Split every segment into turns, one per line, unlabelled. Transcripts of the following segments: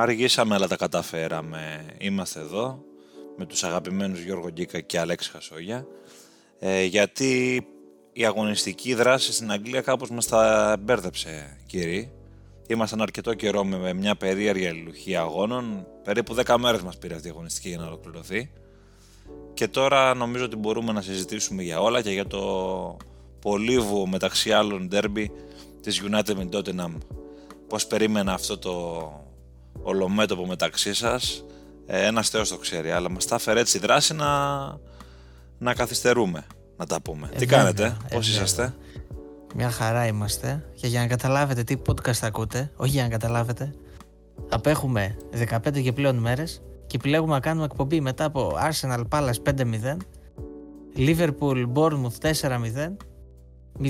Αργήσαμε αλλά τα καταφέραμε. Είμαστε εδώ με τους αγαπημένους Γιώργο Γκίκα και Αλέξη Χασόγια ε, γιατί η αγωνιστική δράση στην Αγγλία κάπως μας τα μπέρδεψε κύριοι. Ήμασταν αρκετό καιρό με μια περίεργη αλληλουχία αγώνων. Περίπου 10 μέρες μας πήρε αυτή η αγωνιστική για να ολοκληρωθεί. Και τώρα νομίζω ότι μπορούμε να συζητήσουμε για όλα και για το πολύβου μεταξύ άλλων ντέρμπι της United με Tottenham. Πώς περίμενα αυτό το ολομέτωπο μεταξύ σας. Ε, ένας θεός το ξέρει, αλλά μας τα έφερε έτσι η δράση να, να καθυστερούμε, να τα πούμε.
Ε,
τι
βέβαια,
κάνετε,
ε,
πώς
βέβαια.
είσαστε;
Μια χαρά είμαστε. Και για να καταλάβετε τι podcast ακούτε, όχι για να καταλάβετε, απέχουμε 15 και πλέον μέρες και επιλέγουμε να κάνουμε εκπομπή μετά από Arsenal Palace 5-0, Liverpool Bournemouth 4-0, 0-0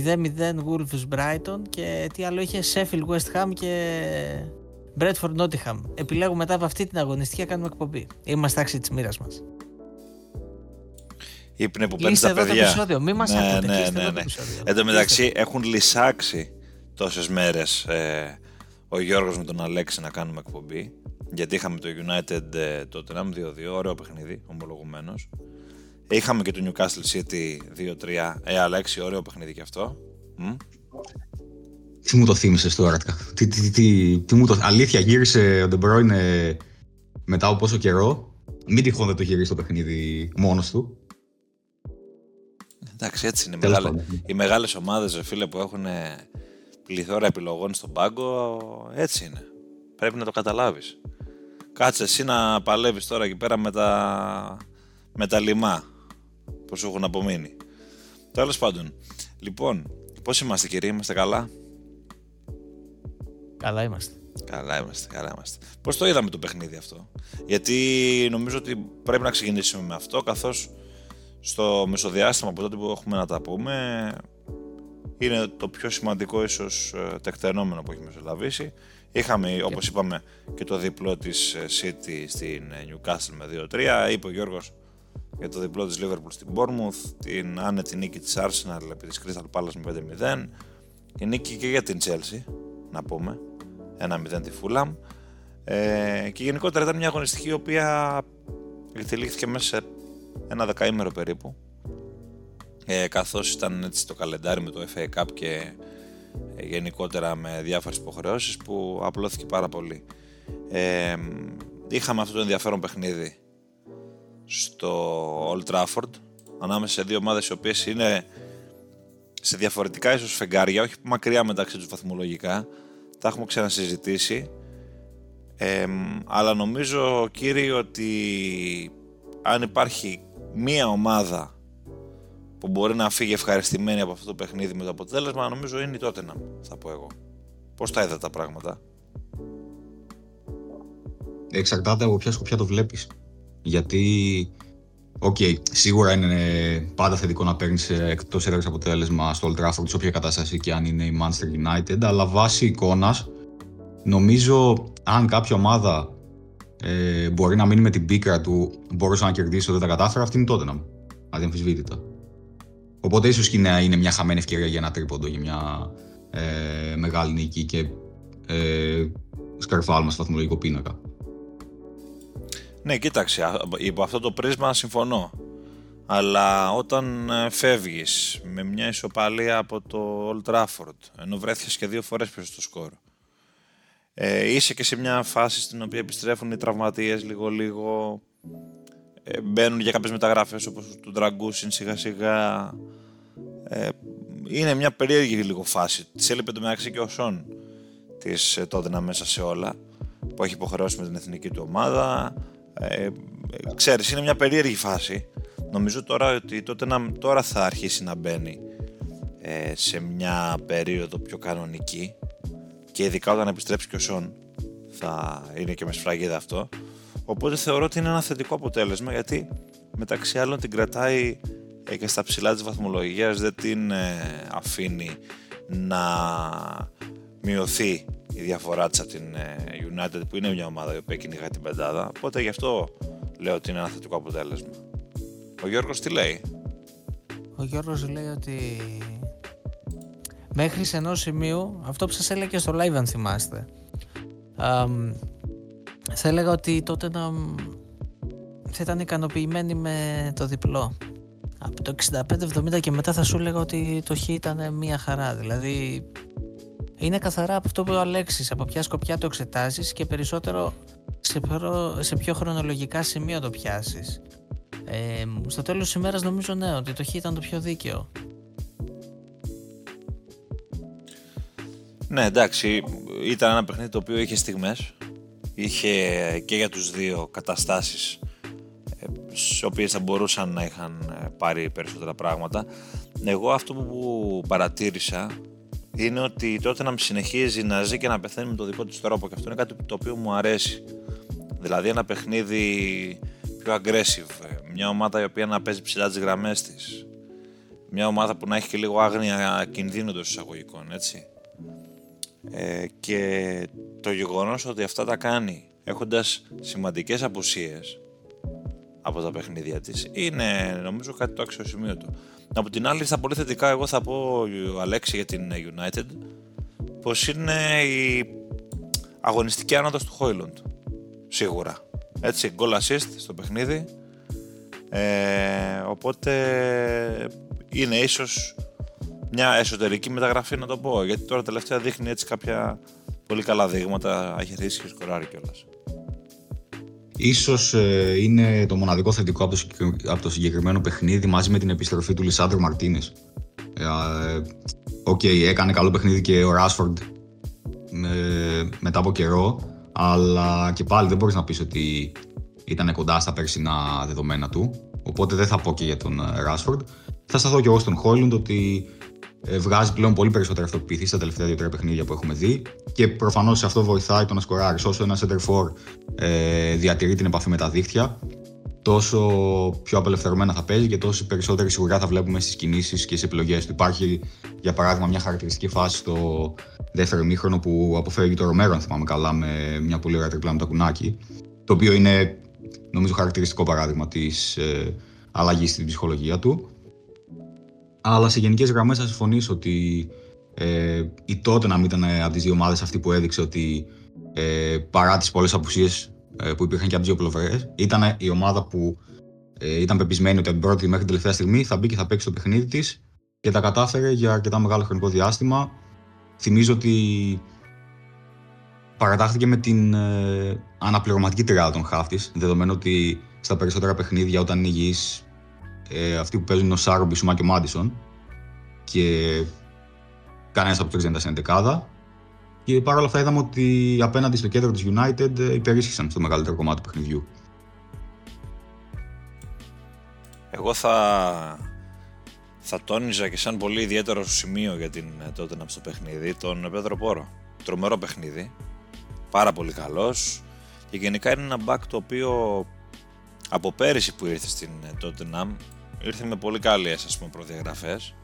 Wolves Brighton και τι άλλο είχε Sheffield West Ham και Bradford Nottingham. Επιλέγουμε μετά από αυτή την αγωνιστική να κάνουμε εκπομπή. Είμαστε άξιοι της μοίρας μας.
Ήπνε που παίρνει
Κλείστε
τα
εδώ το
παιδιά.
επεισόδιο. Μην μας
ναι,
ακούτε.
ναι,
κλείστε
ναι,
εδώ το
ναι.
επεισόδιο.
Εν τω
Κλείστε
μεταξύ έχουν λυσάξει τόσες μέρες ε, ο Γιώργος με τον Αλέξη να κάνουμε εκπομπή. Γιατί είχαμε το United ε, Tottenham 2-2, ωραίο παιχνίδι, ομολογουμένος. Είχαμε και το Newcastle City 2-3. Ε, Αλέξη, ωραίο παιχνίδι και αυτό. Μμ.
Τι μου το θύμισες τώρα, τι, τι, τι, τι, τι μου το... Αλήθεια, γύρισε ο De Bruyne μετά από πόσο καιρό; Μην τυχόν δεν το γυρίσει το παιχνίδι μόνος του.
Εντάξει, έτσι είναι.
Τέλος
Μεγάλε,
πάντων.
οι μεγάλες ομάδες, ρε φίλε, που έχουν ε, πληθώρα επιλογών στον πάγκο, έτσι είναι. Πρέπει να το καταλάβεις. Κάτσε εσύ να παλεύεις τώρα εκεί πέρα με τα, με τα λιμά που σου έχουν απομείνει. Τέλος πάντων. Λοιπόν, πώς είμαστε κύριοι, είμαστε καλά;
Καλά είμαστε.
Καλά είμαστε, καλά είμαστε. Πώς το είδαμε το παιχνίδι αυτό; Γιατί νομίζω ότι πρέπει να ξεκινήσουμε με αυτό, καθώς στο μεσοδιάστημα από τότε που έχουμε να τα πούμε, είναι το πιο σημαντικό ίσως ε, τεκτενόμενο που έχει μεσολαβήσει. Είχαμε, όπως είπαμε, και το διπλό της ε, City στην ε, Newcastle με 2-3. Είπε ο Γιώργος για το διπλό της Liverpool στην Bournemouth, την άνετη νίκη της Arsenal επί της Crystal Palace με 5-0, η νίκη και για την Chelsea, να πούμε, 1-0 τη Fulham. Ε, και γενικότερα ήταν μια αγωνιστική η οποία εκτελήχθηκε μέσα σε ένα δεκαήμερο περίπου ε, καθώς ήταν έτσι το καλεντάρι με το FA Cup και ε, γενικότερα με διάφορες υποχρεώσεις που απλώθηκε πάρα πολύ. Ε, είχαμε αυτό το ενδιαφέρον παιχνίδι στο Old Trafford ανάμεσα σε δύο ομάδες οι οποίες είναι σε διαφορετικά ίσως φεγγάρια, όχι μακριά μεταξύ τους βαθμολογικά. Τα έχουμε ξανασυζητήσει. Ε, αλλά νομίζω κύριοι ότι αν υπάρχει μία ομάδα που μπορεί να φύγει ευχαριστημένη από αυτό το παιχνίδι με το αποτέλεσμα, νομίζω είναι η Tottenham, θα πω εγώ. Πώς τα είδα τα πράγματα;
Εξαρτάται από ποια σκοπιά το βλέπεις. Γιατί, οκ, σίγουρα είναι πάντα θετικό να παίρνεις ε, εκτός έδρας αποτέλεσμα στο Old Trafford, σε όποια κατάσταση και αν είναι η Manchester United, αλλά βάσει εικόνας, νομίζω αν κάποια ομάδα ε, μπορεί να μείνει με την πίκρα του, μπορούσε να κερδίσει ότι δεν τα κατάφερα, αυτή είναι η Tottenham. Αδιαμφισβήτητα. Οπότε ίσως και είναι, είναι μια χαμένη ευκαιρία για ένα τρίποντο, για μια ε, μεγάλη νίκη και ε, σκαρφάλμα στο βαθμολογικό πίνακα.
Ναι, κοίταξε, α- υπό αυτό το πρίσμα συμφωνώ. Αλλά όταν ε, φεύγεις με μια ισοπαλία από το Old Trafford, ενώ βρέθηκες και δύο φορές πίσω στο σκορ, ε, είσαι και σε μια φάση στην οποία επιστρέφουν οι τραυματίες λίγο-λίγο, ε, μπαίνουν για κάποιες μεταγραφές όπως του Dragoussin σιγά σιγά. Ε, είναι μια περίεργη λίγο φάση. Τη έλειπε το μεταξύ και ο Σον της ε, Tottenham μέσα σε όλα που έχει υποχρεώσει με την εθνική του ομάδα. Ε, ε, ξέρεις, είναι μια περίεργη φάση. Νομίζω τώρα ότι η Tottenham τώρα θα αρχίσει να μπαίνει ε, σε μια περίοδο πιο κανονική και ειδικά όταν επιστρέψει και ο Σον θα είναι και με σφραγίδα αυτό. Οπότε θεωρώ ότι είναι ένα θετικό αποτέλεσμα γιατί μεταξύ άλλων την κρατάει ε, και στα ψηλά της βαθμολογίας δεν την ε, αφήνει να μειωθεί η διαφορά της από την ε, United που είναι μια ομάδα η οποία κυνηγά την πεντάδα οπότε γι' αυτό λέω ότι είναι ένα θετικό αποτέλεσμα. Ο Γιώργος τι λέει;
Ο Γιώργος λέει ότι μέχρι σε ενός σημείου, αυτό που σας έλεγα και στο live αν θυμάστε, αμ, θα έλεγα ότι τότε να θα ήταν ικανοποιημένη με το διπλό. Από το 65-70 και μετά θα σου έλεγα ότι το χ ήταν μια χαρά. Δηλαδή είναι καθαρά από αυτό που ο Αλέξης, από ποια σκοπιά το εξετάζεις και περισσότερο σε, σε ποιο χρονολογικά σημείο το πιάσεις. Ε, στο τέλος της ημέρας νομίζω ναι, ότι το χ ήταν το πιο δίκαιο.
Ναι, εντάξει, ήταν ένα παιχνίδι το οποίο είχε στιγμές. Είχε και για τους δύο καταστάσεις στις οποίες θα μπορούσαν να είχαν ε, πάρει περισσότερα πράγματα. Εγώ αυτό που παρατήρησα είναι ότι τότε να συνεχίζει να ζει και να πεθαίνει με το δικό της τρόπο και αυτό είναι κάτι το οποίο μου αρέσει. Δηλαδή ένα παιχνίδι πιο aggressive, μια ομάδα η οποία να παίζει ψηλά τις γραμμές της, μια ομάδα που να έχει και λίγο άγνοια κινδύνου των εισαγωγικών, έτσι. Ε, και το γεγονός ότι αυτά τα κάνει έχοντας σημαντικές απουσίες από τα παιχνίδια της. Είναι νομίζω κάτι το αξιοσημείωτο. Από την άλλη στα πολύ θετικά εγώ θα πω ο Αλέξη για την United πως είναι η αγωνιστική άνοδος του Χόιλοντ. Σίγουρα. Έτσι goal assist στο παιχνίδι. Ε, οπότε είναι ίσως μια εσωτερική μεταγραφή να το πω. Γιατί τώρα τελευταία δείχνει έτσι κάποια πολύ καλά δείγματα. Έχει αρχίσει και σκοράρει κιόλας.
Ίσως ε, είναι το μοναδικό θετικό από το, από το συγκεκριμένο παιχνίδι μαζί με την επιστροφή του Λισάντρο Μαρτίνες. Ε, ok, okay, έκανε καλό παιχνίδι και ο Ράσφορντ με, μετά από καιρό, αλλά και πάλι δεν μπορείς να πεις ότι ήταν κοντά στα περσινά δεδομένα του. Οπότε δεν θα πω και για τον Ράσφορντ. Θα σταθώ και εγώ στον Χόιλουντ ότι ε, βγάζει πλέον πολύ περισσότερη αυτοπεποίθηση στα τελευταία δύο-τρία παιχνίδια που έχουμε δει και προφανώς σε αυτό βοηθάει το να σκοράρεις. Όσο ένα center for ε, διατηρεί την επαφή με τα δίχτυα, τόσο πιο απελευθερωμένα θα παίζει και τόσο περισσότερη σιγουριά θα βλέπουμε στις κινήσεις και στις επιλογές του. Υπάρχει, για παράδειγμα, μια χαρακτηριστική φάση στο δεύτερο μήχρονο που αποφεύγει το Ρομέρο, αν θυμάμαι καλά, με μια πολύ ωραία τριπλά με το κουνάκι. Το οποίο είναι, νομίζω, χαρακτηριστικό παράδειγμα της ε, αλλαγής στην ψυχολογία του. Αλλά σε γενικές γραμμές θα συμφωνήσω ότι ε, η τότε να μην ήταν από τις δύο ομάδες αυτή που έδειξε ότι ε, παρά τις πολλές απουσίες ε, που υπήρχαν και από τις δύο πλευρές, ήταν η ομάδα που ε, ήταν πεπισμένη ότι από την πρώτη μέχρι την τελευταία στιγμή θα μπει και θα παίξει το παιχνίδι της και τα κατάφερε για αρκετά μεγάλο χρονικό διάστημα. Θυμίζω ότι παρατάχθηκε με την ε, αναπληρωματική τριάδα των χάφτης, δεδομένου ότι στα περισσότερα παιχνίδια όταν είναι υγιής ε, αυτοί που παίζουν είναι ο Σάρο, Μπισουμά και ο Μάντισον. Και κανένας από τους δεν ήταν στην δεκάδα. Και παρόλα αυτά είδαμε ότι απέναντι στο κέντρο της United ε, υπερίσχυσαν στο μεγαλύτερο κομμάτι του παιχνιδιού.
Εγώ θα, θα τόνιζα και σαν πολύ ιδιαίτερο σημείο για την ε, τότε στο παιχνίδι τον Πέδρο Πόρο. Τρομερό παιχνίδι. Πάρα πολύ καλός. Και γενικά είναι ένα back το οποίο από πέρυσι που ήρθε στην Tottenham ήρθε με πολύ καλές ας πούμε, προδιαγραφές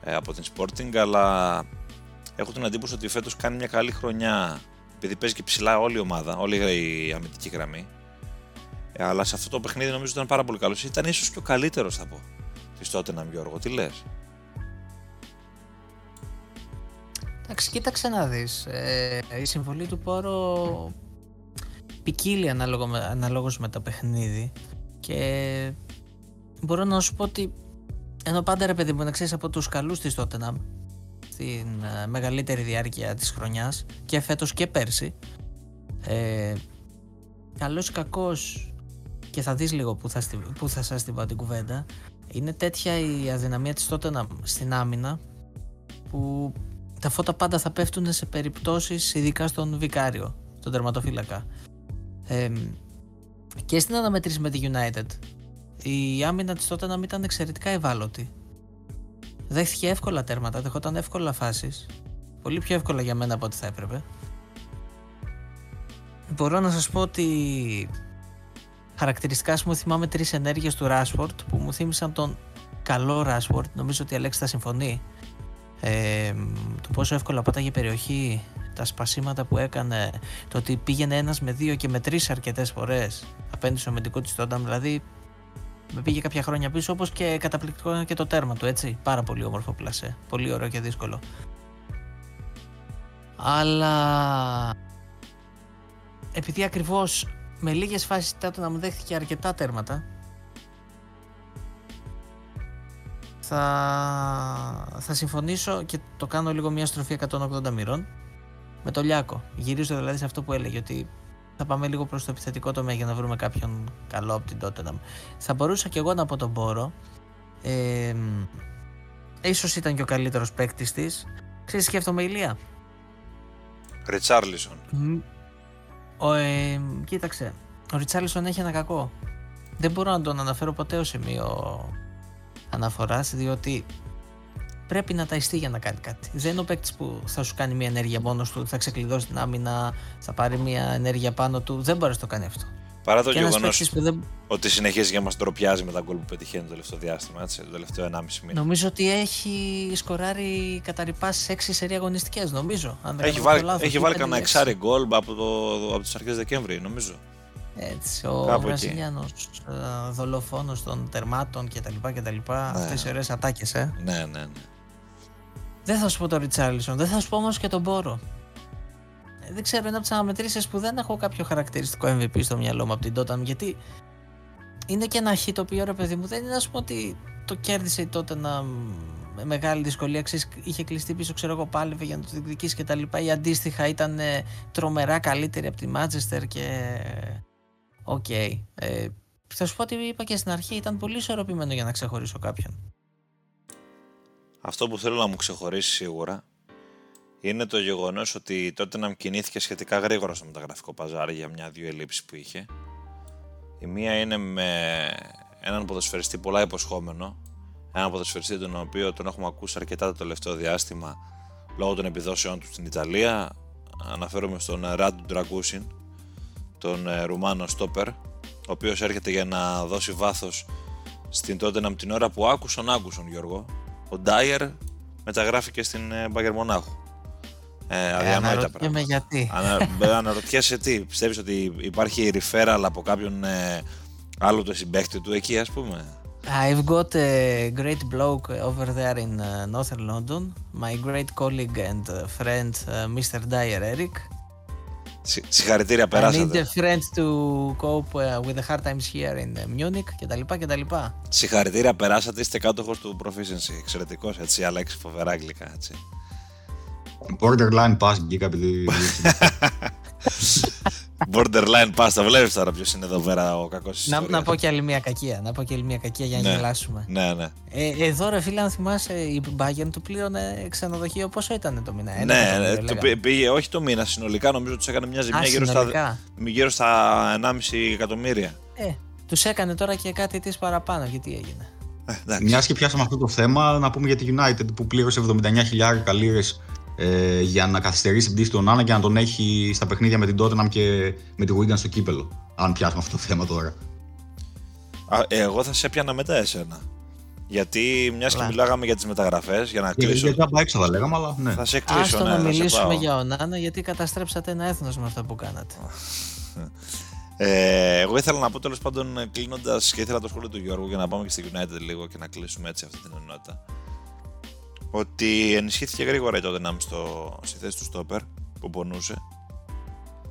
ε, από την Sporting, αλλά έχω την εντύπωση ότι φέτος κάνει μια καλή χρονιά επειδή παίζει και ψηλά όλη η ομάδα, όλη η αμυντική γραμμή. Ε, αλλά σε αυτό το παιχνίδι νομίζω ότι ήταν πάρα πολύ καλός. Ήταν ίσως και ο καλύτερος, θα πω, της Tottenham Γιώργο. Τι λες;
Εντάξει, κοίταξε να δεις. Ε, η συμβολή του Πόρο ποικίλει ανάλογος με το παιχνίδι και μπορώ να σου πω ότι ενώ πάντα ρε παιδί μου να ξέρεις από τους καλούς της Tottenham στην ε, μεγαλύτερη διάρκεια της χρονιάς και φέτος και πέρσι ε, καλός ή κακός και θα δεις λίγο που θα, που θα σας την την κουβέντα είναι τέτοια η αδυναμία της Tottenham στην άμυνα που τα φώτα πάντα θα πέφτουν σε περιπτώσεις ειδικά στον Βικάριο, τον τερματοφύλακα. Ε, και στην αναμετρήση με τη United η άμυνα της τότε να μην ήταν εξαιρετικά ευάλωτη. Δέχτηκε εύκολα τέρματα, δεχόταν εύκολα φάσεις. Πολύ πιο εύκολα για μένα από ό,τι θα έπρεπε. Μπορώ να σας πω ότι χαρακτηριστικά μου θυμάμαι τρεις ενέργειες του Rashford που μου θύμισαν τον καλό Rashford. Νομίζω ότι η Αλέξη θα συμφωνεί. Ε, το πόσο εύκολα πάταγε περιοχή, τα σπασίματα που έκανε, το ότι πήγαινε ένας με δύο και με τρεις αρκετές φορές απέναντι στο αμυντικό της τότε, δηλαδή με πήγε κάποια χρόνια πίσω, όπως και καταπληκτικό είναι και το τέρμα του, έτσι. Πάρα πολύ όμορφο πλασέ. Πολύ ωραίο και δύσκολο. Αλλά επειδή ακριβώς με λίγες φάσεις τότε να μου δέχτηκε αρκετά τέρματα θα, θα συμφωνήσω και το κάνω λίγο μια στροφή 180 μοιρών με το Λιάκο. Γυρίζω δηλαδή σε αυτό που έλεγε ότι θα πάμε λίγο προς το επιθετικό τομέα για να βρούμε κάποιον καλό από την Tottenham. Θα μπορούσα και εγώ να πω τον Πόρο. Ε, ίσως ήταν και ο καλύτερος παίκτης της. Ξέρεις σκέφτομαι ηλία.
Ριτσάρλισον.
Ο, ε, κοίταξε, ο Ριτσάρλισον έχει ένα κακό. Δεν μπορώ να τον αναφέρω ποτέ ως σημείο αναφοράς διότι πρέπει να ταϊστεί για να κάνει κάτι. Δεν είναι ο παίκτης που θα σου κάνει μια ενέργεια μόνος του, θα ξεκλειδώσει την άμυνα, θα πάρει μια ενέργεια πάνω του. Δεν μπορεί να το κάνει αυτό.
Παρά το γεγονός δεν... ότι συνεχίζει και μας ντροπιάζει με τα γκολ που πετυχαίνει το τελευταίο διάστημα, έτσι, το τελευταίο 1,5 μήνα.
Νομίζω ότι έχει σκοράρει κατά ρηπάς σε 6 σερή αγωνιστικές, νομίζω.
Αν έχει βάλει, λάθος, έχει βάλει κανένα εξάρι γκολ από, το, από τις αρχές Δεκέμβρη, νομίζω.
Έτσι, ο Βραζιλιάνος ε, δολοφόνος των τερμάτων κτλ. κτλ. Ναι. Αυτές οι ωραίες ατάκες, ε.
Ναι, ναι, ναι.
Δεν θα σου πω τον Ριτσάρλισον, δεν θα σου πω όμως και τον Μπόρο. Ε, δεν ξέρω, είναι από τις αναμετρήσεις που δεν έχω κάποιο χαρακτηριστικό MVP στο μυαλό μου από την Τόταμ. Γιατί είναι και ένα χ το οποίο ρε παιδί μου δεν είναι ας πούμε ότι το κέρδισε η Τότεναμ με μεγάλη δυσκολία. Ξέρεις, είχε κλειστεί πίσω, ξέρω εγώ, πάλι για να το διεκδικήσει και τα λοιπά. Ή αντίστοιχα ήταν ε, τρομερά καλύτερη από τη Μάντσεστερ και. Ok. Okay. Ε, θα σου πω ότι είπα και στην αρχή, ήταν πολύ ισορροπημένο για να ξεχωρίσω κάποιον.
Αυτό που θέλω να μου ξεχωρίσει σίγουρα είναι το γεγονός ότι Τότεναμ κινήθηκε σχετικά γρήγορα στο μεταγραφικό παζάρι για μια-δύο ελλείψεις που είχε. Η μία είναι με έναν ποδοσφαιριστή πολλά υποσχόμενο, έναν ποδοσφαιριστή τον οποίο τον έχουμε ακούσει αρκετά το τελευταίο διάστημα λόγω των επιδόσεών του στην Ιταλία. Αναφέρομαι στον Ράντου Ντραγκούσιν, τον ε, Ρουμάνο Στόπερ, ο οποίος έρχεται για να δώσει βάθος στην τότε την ώρα που άκουσαν άκουσαν Γιώργο ο Ντάιερ μεταγράφηκε στην Μπάγκερ Μονάχου.
Ε, αδιανόητα πράγματα. γιατί.
Ανα, αναρωτιέσαι τι, πιστεύεις ότι υπάρχει referral από κάποιον ε, άλλο το συμπαίχτη του εκεί ας πούμε;
I've got a great bloke over there in uh, Northern London, my great colleague and uh, friend uh, Mr. Dyer Eric.
Συγχαρητήρια, περάσατε.
I need a friend to cope uh, with the hard times here in uh, Munich κτλ. κτλ.
Συγχαρητήρια, περάσατε. Είστε κάτοχος του Proficiency. Εξαιρετικός έτσι, αλλά έχει φοβερά αγγλικά έτσι.
Borderline pass βγήκα επειδή.
Borderline pass, το βλέπεις τώρα ποιος είναι εδώ πέρα ο κακός
να, να πω και άλλη μια κακία. Να πω και άλλη μια κακία για να ναι, γελάσουμε.
Ναι, ναι.
Ε, εδώ ρε φίλε, αν θυμάσαι, η Bayern του πλήρωνε ξενοδοχείο πόσο ήταν το μήνα.
Ένα ναι, ε, το πήγε, όχι το μήνα. Συνολικά νομίζω τους έκανε μια ζημιά γύρω στα, γύρω στα 1,5 εκατομμύρια.
Ε, τους έκανε τώρα και κάτι της παραπάνω. Γιατί έγινε.
Ε, μιας και πιάσαμε αυτό το θέμα, να πούμε για τη United που πλήρωσε 79.000 λίρες ε, για να καθυστερήσει την πτήση του Νάνα και να τον έχει στα παιχνίδια με την Tottenham και με τη Wigan στο κύπελο. Αν πιάσουμε αυτό το θέμα τώρα.
Α, ε, εγώ θα σε έπιανα μετά εσένα. Γιατί μιας και μιλάγαμε για τις μεταγραφές, για να κλείσω.
Για τα έξω θα λέγαμε, αλλά ναι.
Θα σε κλείσω. Άστο
ναι, να μιλήσουμε για ο Νάνα, γιατί καταστρέψατε ένα έθνος με αυτά που κάνατε.
Ε, εγώ ήθελα να πω τέλος πάντων κλείνοντας και ήθελα το σχόλιο του Γιώργου για να πάμε και στη United λίγο και να κλείσουμε έτσι αυτή την ενότητα ότι ενισχύθηκε γρήγορα η Tottenham στο, στη θέση του στόπερ που πονούσε.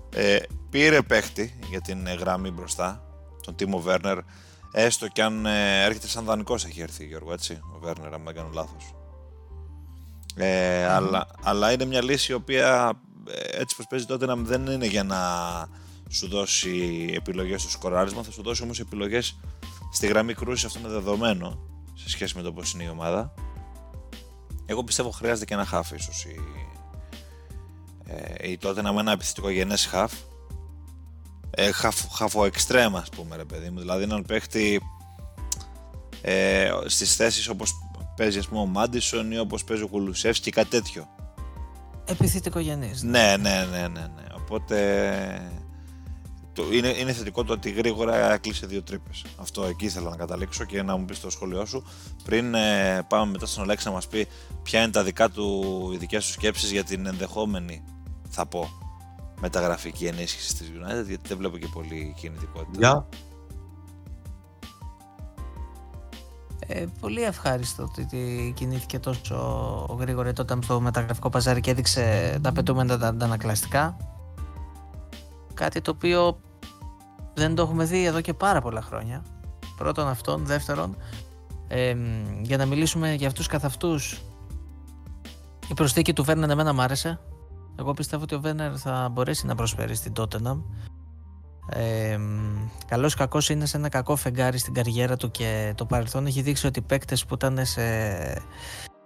Ε, πήρε παίχτη για την γραμμή μπροστά, τον Τίμο Βέρνερ, έστω και αν ε, έρχεται σαν δανεικός έχει έρθει Γιώργο, έτσι, ο Βέρνερ, αν δεν κάνω λάθος. Ε, αλλά, αλλά είναι μια λύση η οποία ε, έτσι πως παίζει τότε δεν είναι για να σου δώσει επιλογές στο σκοράρισμα, θα σου δώσει όμως επιλογές στη γραμμή κρούσης, αυτό είναι δεδομένο σε σχέση με το πώς είναι η ομάδα. Εγώ πιστεύω χρειάζεται και ένα χάφ ίσως η, ε, η τότε να με ένα επιθετικό γενές χάφ ε, χαφ, χαφο εξτρέμα ας πούμε ρε παιδί μου. Δηλαδή έναν παίχτη ε, στις θέσεις όπως παίζει ας πούμε ο Μάντισον ή όπως παίζει ο Κουλουσεύσκι κάτι τέτοιο.
Επιθετικό γενές
ναι ναι ναι ναι, ναι. οπότε το, είναι, είναι θετικό το ότι γρήγορα κλείσε δύο τρύπες. Αυτό εκεί ήθελα να καταλήξω και να μου πεις το σχόλιο σου. Πριν ε, πάμε μετά στον Αλέξη να μας πει ποια είναι τα δικά του, οι δικές του σκέψεις για την ενδεχόμενη, θα πω, μεταγραφική ενίσχυση της United, γιατί δεν βλέπω και πολύ κινητικότητα. Yeah.
Ε, πολύ ευχάριστο ότι κινήθηκε τόσο γρήγορα τότε στο μεταγραφικό παζάρι και έδειξε τα πετούμενα τα αντανακλαστικά Κάτι το οποίο δεν το έχουμε δει εδώ και πάρα πολλά χρόνια. Πρώτον αυτόν, δεύτερον, ε, για να μιλήσουμε για αυτούς καθ' αυτούς, η προσθήκη του Βέρνερ εμένα μ' άρεσε. Εγώ πιστεύω ότι ο Βέρνερ θα μπορέσει να προσφέρει στην Tottenham. Ε, Καλός ή κακός είναι σε ένα κακό φεγγάρι στην καριέρα του και το παρελθόν έχει δείξει ότι οι παίκτες που ήταν σε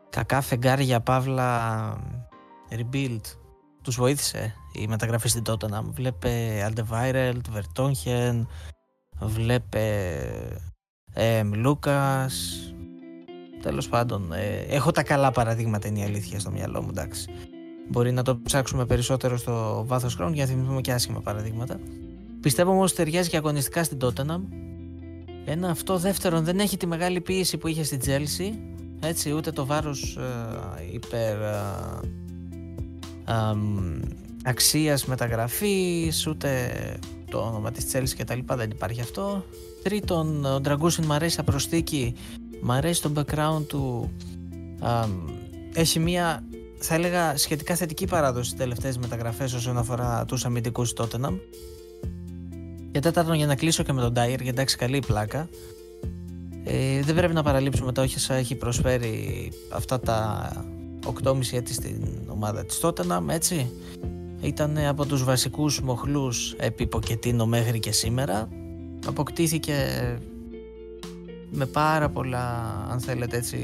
κακά φεγγάρια παύλα rebuild τους βοήθησε η μεταγραφή στην Tottenham. Βλέπε Alderweireld, Vertonghen, βλέπε ε, Λούκας, τέλος πάντων. Ε, έχω τα καλά παραδείγματα είναι η αλήθεια στο μυαλό μου, εντάξει. Μπορεί να το ψάξουμε περισσότερο στο βάθος χρόνου για να θυμηθούμε και άσχημα παραδείγματα. Πιστεύω όμως ταιριάζει και αγωνιστικά στην Tottenham. Ένα αυτό δεύτερον δεν έχει τη μεγάλη πίεση που είχε στην Chelsea. Έτσι, ούτε το βάρος ε, υπερ ε, αξίας μεταγραφής, ούτε το όνομα της Chelsea και τα λοιπά, δεν υπάρχει αυτό. Τρίτον, ο Ντραγκούσιν μ' αρέσει προσθήκη, μ' αρέσει το background του, έχει μια θα έλεγα σχετικά θετική παράδοση στις τελευταίες μεταγραφές όσον αφορά τους αμυντικούς Tottenham. Για τέταρτον, για να κλείσω και με τον Dyer, γιατί εντάξει καλή πλάκα. Ε, δεν πρέπει να παραλείψουμε τα όσα έχει προσφέρει αυτά τα 8,5 έτη στην ομάδα της Tottenham, έτσι. Ήταν από τους βασικούς μοχλούς επί Ποκετίνο μέχρι και σήμερα. Αποκτήθηκε με πάρα πολλά, αν θέλετε έτσι,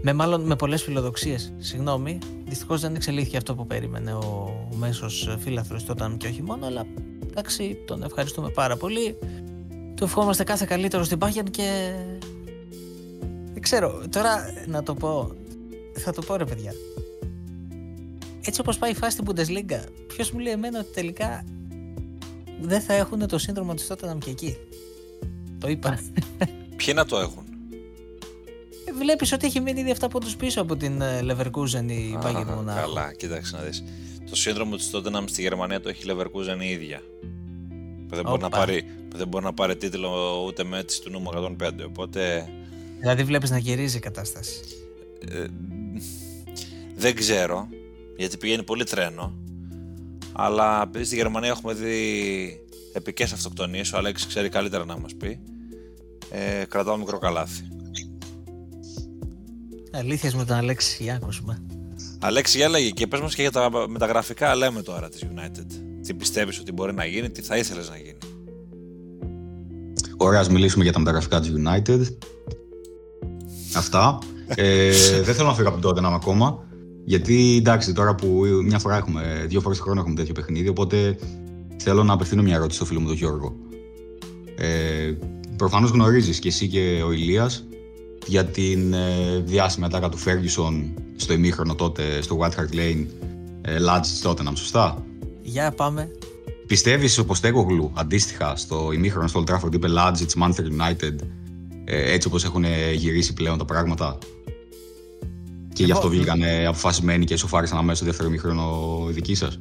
με μάλλον με πολλές φιλοδοξίες, συγγνώμη. Δυστυχώς δεν εξελίχθηκε αυτό που περίμενε ο, ο μέσος φίλαθρος Tottenham και όχι μόνο, αλλά εντάξει, τον ευχαριστούμε πάρα πολύ. Του ευχόμαστε κάθε καλύτερο στην Bayern και... Δεν ξέρω, τώρα να το πω, θα το πω ρε παιδιά. Έτσι όπως πάει η φάση στην Bundesliga, ποιος μου λέει εμένα ότι τελικά δεν θα έχουν το σύνδρομο της Tottenham και εκεί. Το είπα.
Ποιοι να το έχουν.
Ε, βλέπεις ότι έχει μείνει ήδη αυτά από τους πίσω από την ε, Leverkusen η Bayern Monaco.
Καλά, κοίταξε να δεις. Το σύνδρομο της Tottenham στη Γερμανία το έχει η Leverkusen η ίδια. δεν μπορεί, να πάρει, δεν μπορεί να πάρει τίτλο ούτε με έτσι του νούμου 105. Οπότε.
Δηλαδή βλέπεις να γυρίζει η κατάσταση.
Ε, δεν ξέρω, γιατί πηγαίνει πολύ τρένο. Αλλά επειδή στη Γερμανία έχουμε δει επικές αυτοκτονίες, ο Αλέξης ξέρει καλύτερα να μας πει, ε, κρατάω μικρό καλάθι.
Αλήθειες με τον Αλέξη, για ακούσουμε.
Αλέξη, για λέγε και πες μας και για τα μεταγραφικά λέμε τώρα της United. Τι πιστεύεις ότι μπορεί να γίνει, τι θα ήθελες να γίνει.
Ωραία, ας μιλήσουμε για τα μεταγραφικά της United. Αυτά. ε, δεν θέλω να φύγω από την Tottenham ακόμα. Γιατί εντάξει, τώρα που μια φορά έχουμε, δύο φορές το χρόνο έχουμε τέτοιο παιχνίδι, οπότε θέλω να απευθύνω μια ερώτηση στο φίλο μου τον Γιώργο. Ε, Προφανώς γνωρίζεις και εσύ και ο Ηλίας για την ε, διάσημη ατάκα του Ferguson στο ημίχρονο τότε στο White Hart Lane ε, Lads Tottenham, σωστά;
Για πάμε.
Πιστεύεις ο Ποστέκογλου αντίστοιχα στο ημίχρονο στο Old Trafford είπε Lads, it's Manchester United ε, έτσι όπως έχουν γυρίσει πλέον τα πράγματα; Και γι' αυτό βγήκαν αποφασισμένοι και σοφάρισαν αμέσως στο δεύτερο μήχρονο δική σας.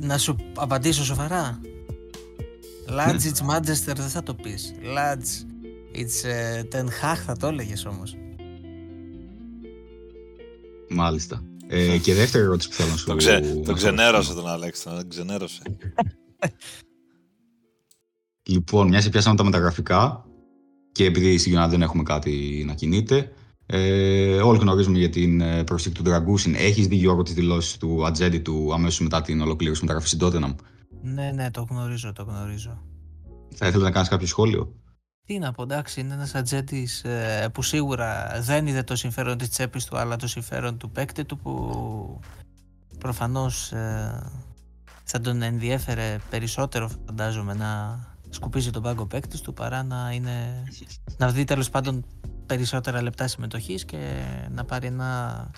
Να σου απαντήσω σοφαρά. Lads, it's Manchester δεν θα το πεις. Lads, it's uh, Ten Hag θα το έλεγες όμως.
Μάλιστα. Ε, και δεύτερη ερώτηση που θέλω να σου
πω. Το ξενέρωσε τον Αλέξη, τον ξενέρωσε.
λοιπόν, μια και πιάσαμε τα μεταγραφικά και επειδή στη United δεν έχουμε κάτι να κινείται, ε, όλοι γνωρίζουμε για την ε, προσθήκη του Dragusin. Έχεις δει Γιώργο τις δηλώσεις του Ατζέντη του αμέσως μετά την ολοκλήρωση μεταγραφή στην Tottenham;
Ναι, ναι, το γνωρίζω, το γνωρίζω.
Θα ήθελα να κάνεις κάποιο σχόλιο;
Τι να πω, εντάξει, είναι ένας ατζέντης ε, που σίγουρα δεν είδε το συμφέρον της τσέπης του, αλλά το συμφέρον του παίκτη του που προφανώς ε, θα τον ενδιέφερε περισσότερο, φαντάζομαι, να σκουπίζει τον πάγκο παίκτης του παρά να, είναι, να δει τέλος πάντων περισσότερα λεπτά συμμετοχής και να πάρει ένα